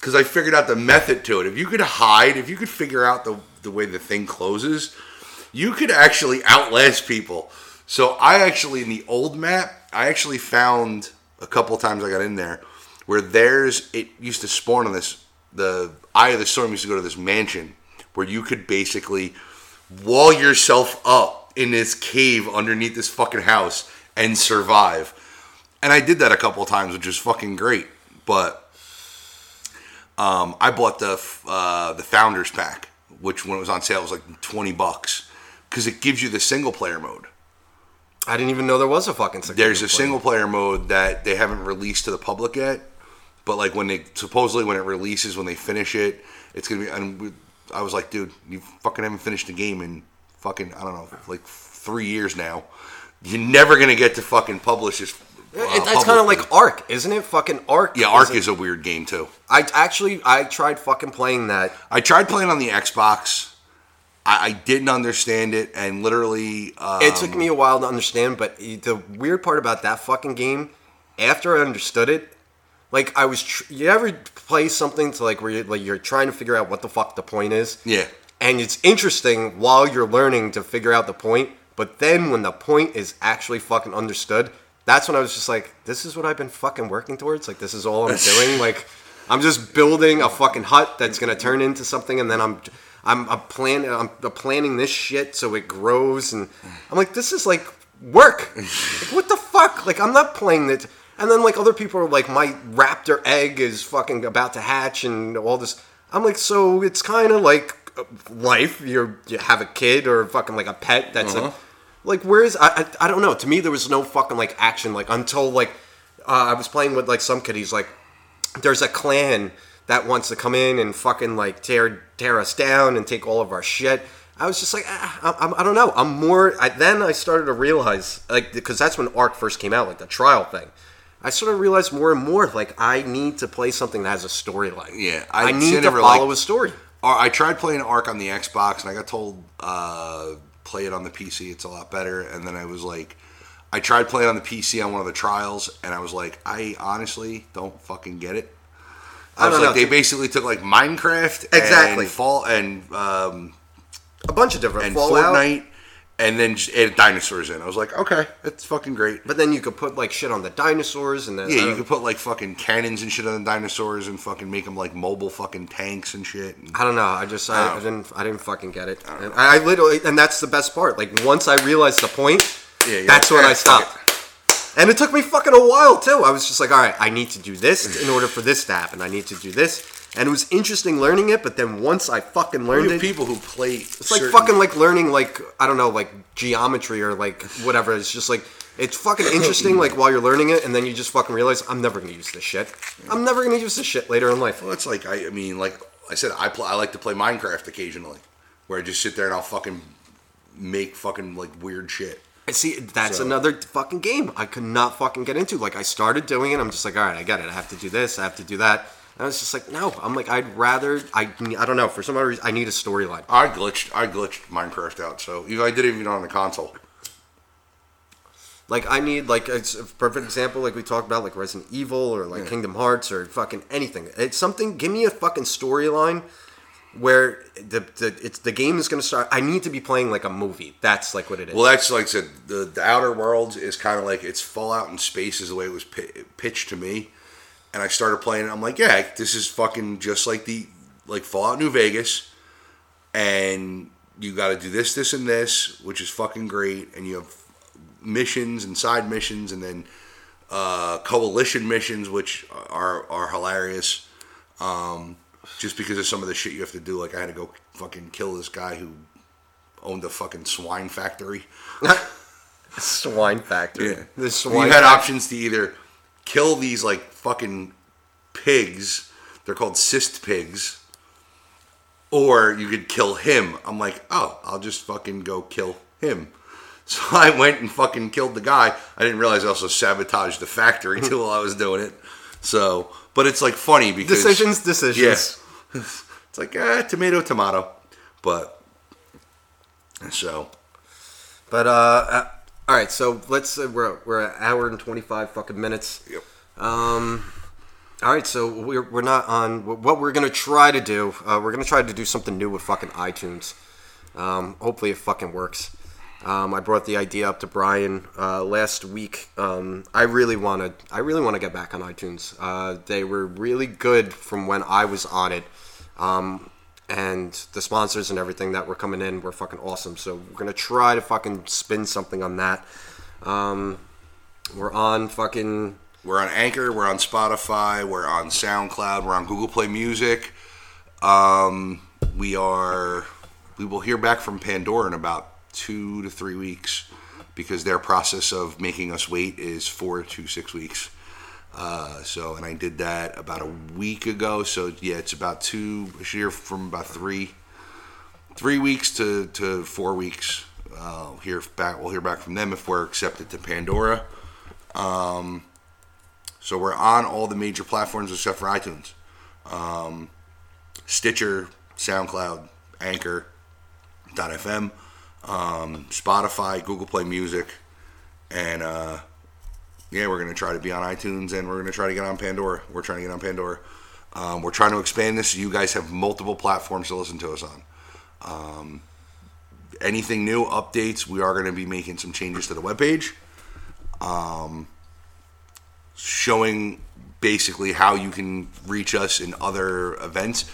because I figured out the method to it. If you could hide, if you could figure out the the way the thing closes, you could actually outlast people. So I actually in the old map, I actually found a couple times I got in there where there's it used to spawn on this the eye of the storm used to go to this mansion where you could basically wall yourself up in this cave underneath this fucking house and survive. And I did that a couple times, which was fucking great. But um, I bought the uh, the founders pack, which when it was on sale was like twenty bucks because it gives you the single player mode. I didn't even know there was a fucking. single There's a player. single player mode that they haven't released to the public yet, but like when they supposedly when it releases when they finish it, it's gonna be. And I was like, dude, you fucking haven't finished the game in fucking I don't know like three years now. You're never gonna get to fucking publish this. Uh, It- That's kind of like Ark, isn't it? Fucking Ark. yeah, Ark is. is a weird game too. I actually I tried fucking playing that. I tried playing on the Xbox. I, I didn't understand it, and literally, uh, It took me a while to understand, but the weird part about that fucking game, after I understood it, like I was, tr- you ever play something to like where you're, like you're trying to figure out what the fuck the point is? yeah, And it's interesting while you're learning to figure out the point, but then when the point is actually fucking understood, that's when I was just like, this is what I've been fucking working towards. Like this is all I'm doing. Like I'm just building a fucking hut that's gonna turn into something, and then I'm. I'm, I'm planning. I'm planning this shit so it grows, and I'm like, this is like work. Like, what the fuck? Like, I'm not playing it. And then like other people are like, my raptor egg is fucking about to hatch, and all this. I'm like, so it's kind of like life. You're you have a kid or fucking like a pet that's Uh-huh. like, like where is I, I? I don't know. To me, there was no fucking like action like until like uh, I was playing with like some kid. He's like, there's a clan that wants to come in and fucking like tear tear us down and take all of our shit. I was just like, ah, I, I, I don't know. I'm more. I, then I started to realize, like, because that's when Ark first came out, like the trial thing. I sort of realized more and more, like, I need to play something that has a storyline. Yeah, I, I- need to follow liked- a story. I tried playing Ark on the Xbox, and I got told uh, play it on the PC. It's a lot better. And then I was like, I tried playing on the PC on one of the trials, and I was like, I honestly don't fucking get it. I, I was like, know. they basically took like Minecraft, Exactly. and Fall, and um, A bunch of different and Fallout. Fortnite, and then just added dinosaurs in. I was like, okay, that's fucking great. But then you could put like shit on the dinosaurs and then Yeah, you could put like fucking cannons and shit on the dinosaurs and fucking make them like mobile fucking tanks and shit. And I don't know. I just I, I Oh. didn't I didn't fucking get it. And I, I literally and that's the best part. Like once I realized the point, Yeah, you're that's like, when "Ah, I fuck stopped. And it took me fucking a while too. I was just like, all right, I need to do this in order for this to happen. I need to do this. And it was interesting learning it, but then once I fucking learned it, people who play. it's like fucking like learning like I don't know like geometry or like whatever. It's just like it's fucking interesting like while you're learning it, and then you just fucking realize I'm never gonna use this shit. I'm never gonna use this shit later in life. Well, it's like I, I mean, like I said, I play. I like to play Minecraft occasionally, where I just sit there and I'll fucking make fucking like weird shit. I see. That's So- another fucking game I could not fucking get into. Like I started doing it, I'm just like, all right, I get it. I have to do this. I have to do that. And I was just like, no. I'm like, I'd rather. I I don't know. For some other reason, I need a storyline. I glitched. I glitched Minecraft out, so even I did it even on the console. Like I need like it's a perfect example. Like we talked about, like Resident Evil or like Kingdom Hearts or fucking anything. It's something. Give me a fucking storyline where the, the it's the game is gonna start. I need to be playing like a movie. That's like what it is. Well, that's like I said. The the Outer Worlds is kind of like it's Fallout in space is the way it was pi- pitched to me, and I started playing. it. I'm like, yeah, this is fucking just like the like Fallout New Vegas, and you got to do this, this, and this, which is fucking great. And you have missions and side missions, and then uh, coalition missions, which are are hilarious. Um, just because of some of the shit you have to do, like I had to go fucking kill this guy who owned a fucking swine factory. Swine factory. Yeah. The you swine had fac- options to either kill these like fucking pigs. They're called cyst pigs. Or you could kill him. I'm like, oh, I'll just fucking go kill him. So I went and fucking killed the guy. I didn't realize I also sabotaged the factory too while I was doing it. So, but it's like funny because Decisions, decisions. Yeah. it's like eh, tomato, tomato. But so But uh, uh, all right. So let's uh, we're we're an hour and twenty five fucking minutes. Yep. Um. All right. So we're we're not on what we're gonna try to do. Uh, we're gonna try to do something new with fucking iTunes. Um. Hopefully it fucking works. Um, I brought the idea up to Brian uh, last week. Um, I really want to. I really want to get back on iTunes. Uh, they were really good from when I was on it, um, and the sponsors and everything that were coming in were fucking awesome. So we're gonna try to fucking spin something on that. Um, we're on fucking. We're on Anchor, we're on Spotify, we're on SoundCloud, we're on Google Play Music. Um, we are. We will hear back from Pandora in about two to three weeks because their process of making us wait is four to six weeks. Uh, so, and I did that about a week ago. So, yeah, it's about two. Should from about three, three weeks to, to four weeks. Uh, hear back. We'll hear back from them if we're accepted to Pandora. Um, so we're on all the major platforms except for iTunes, um, Stitcher, SoundCloud, Anchor, .fm, um, Spotify, Google Play Music, and uh, yeah, we're gonna try to be on iTunes and we're gonna try to get on Pandora. We're trying to get on Pandora. Um, we're trying to expand this so you guys have multiple platforms to listen to us on. Um, anything new, updates, we are going to be making some changes to the webpage. Um, showing basically how you can reach us in other events.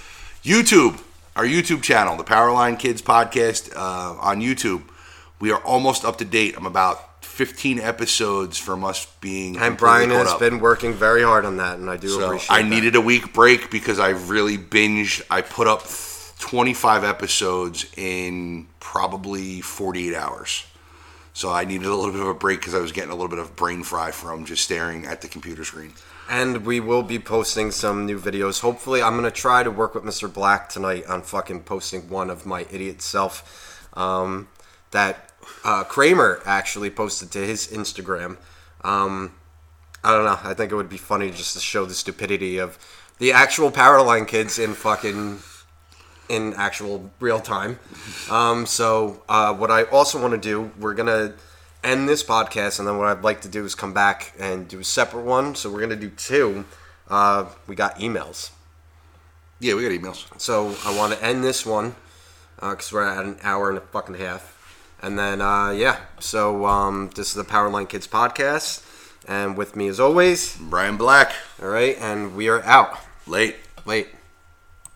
YouTube, our YouTube channel, the Powerline Kids podcast uh, on YouTube. We are almost up to date. I'm about 15 episodes from us being. And Brian has up. been working very hard on that, and I do So appreciate. I that. needed a week break because I really binged. I put up 25 episodes in probably 48 hours. So I needed a little bit of a break because I was getting a little bit of brain fry from just staring at the computer screen. And we will be posting some new videos. Hopefully, I'm gonna try to work with Mr. Black tonight on fucking posting one of my idiot self um, that uh, Kramer actually posted to his Instagram. Um, I don't know. I think it would be funny just to show the stupidity of the actual Powerline kids in fucking in actual real time. Um, so uh, what I also want to do, we're gonna end this podcast, and then what I'd like to do is come back and do a separate one. So we're gonna do two. Uh, we got emails, Yeah, we got emails. so I want to end this one because we're at an hour and a fucking half, and then uh, yeah. So um, this is the Powerline Kids podcast, and with me as always, Brian Black, all right, and we are out late. late.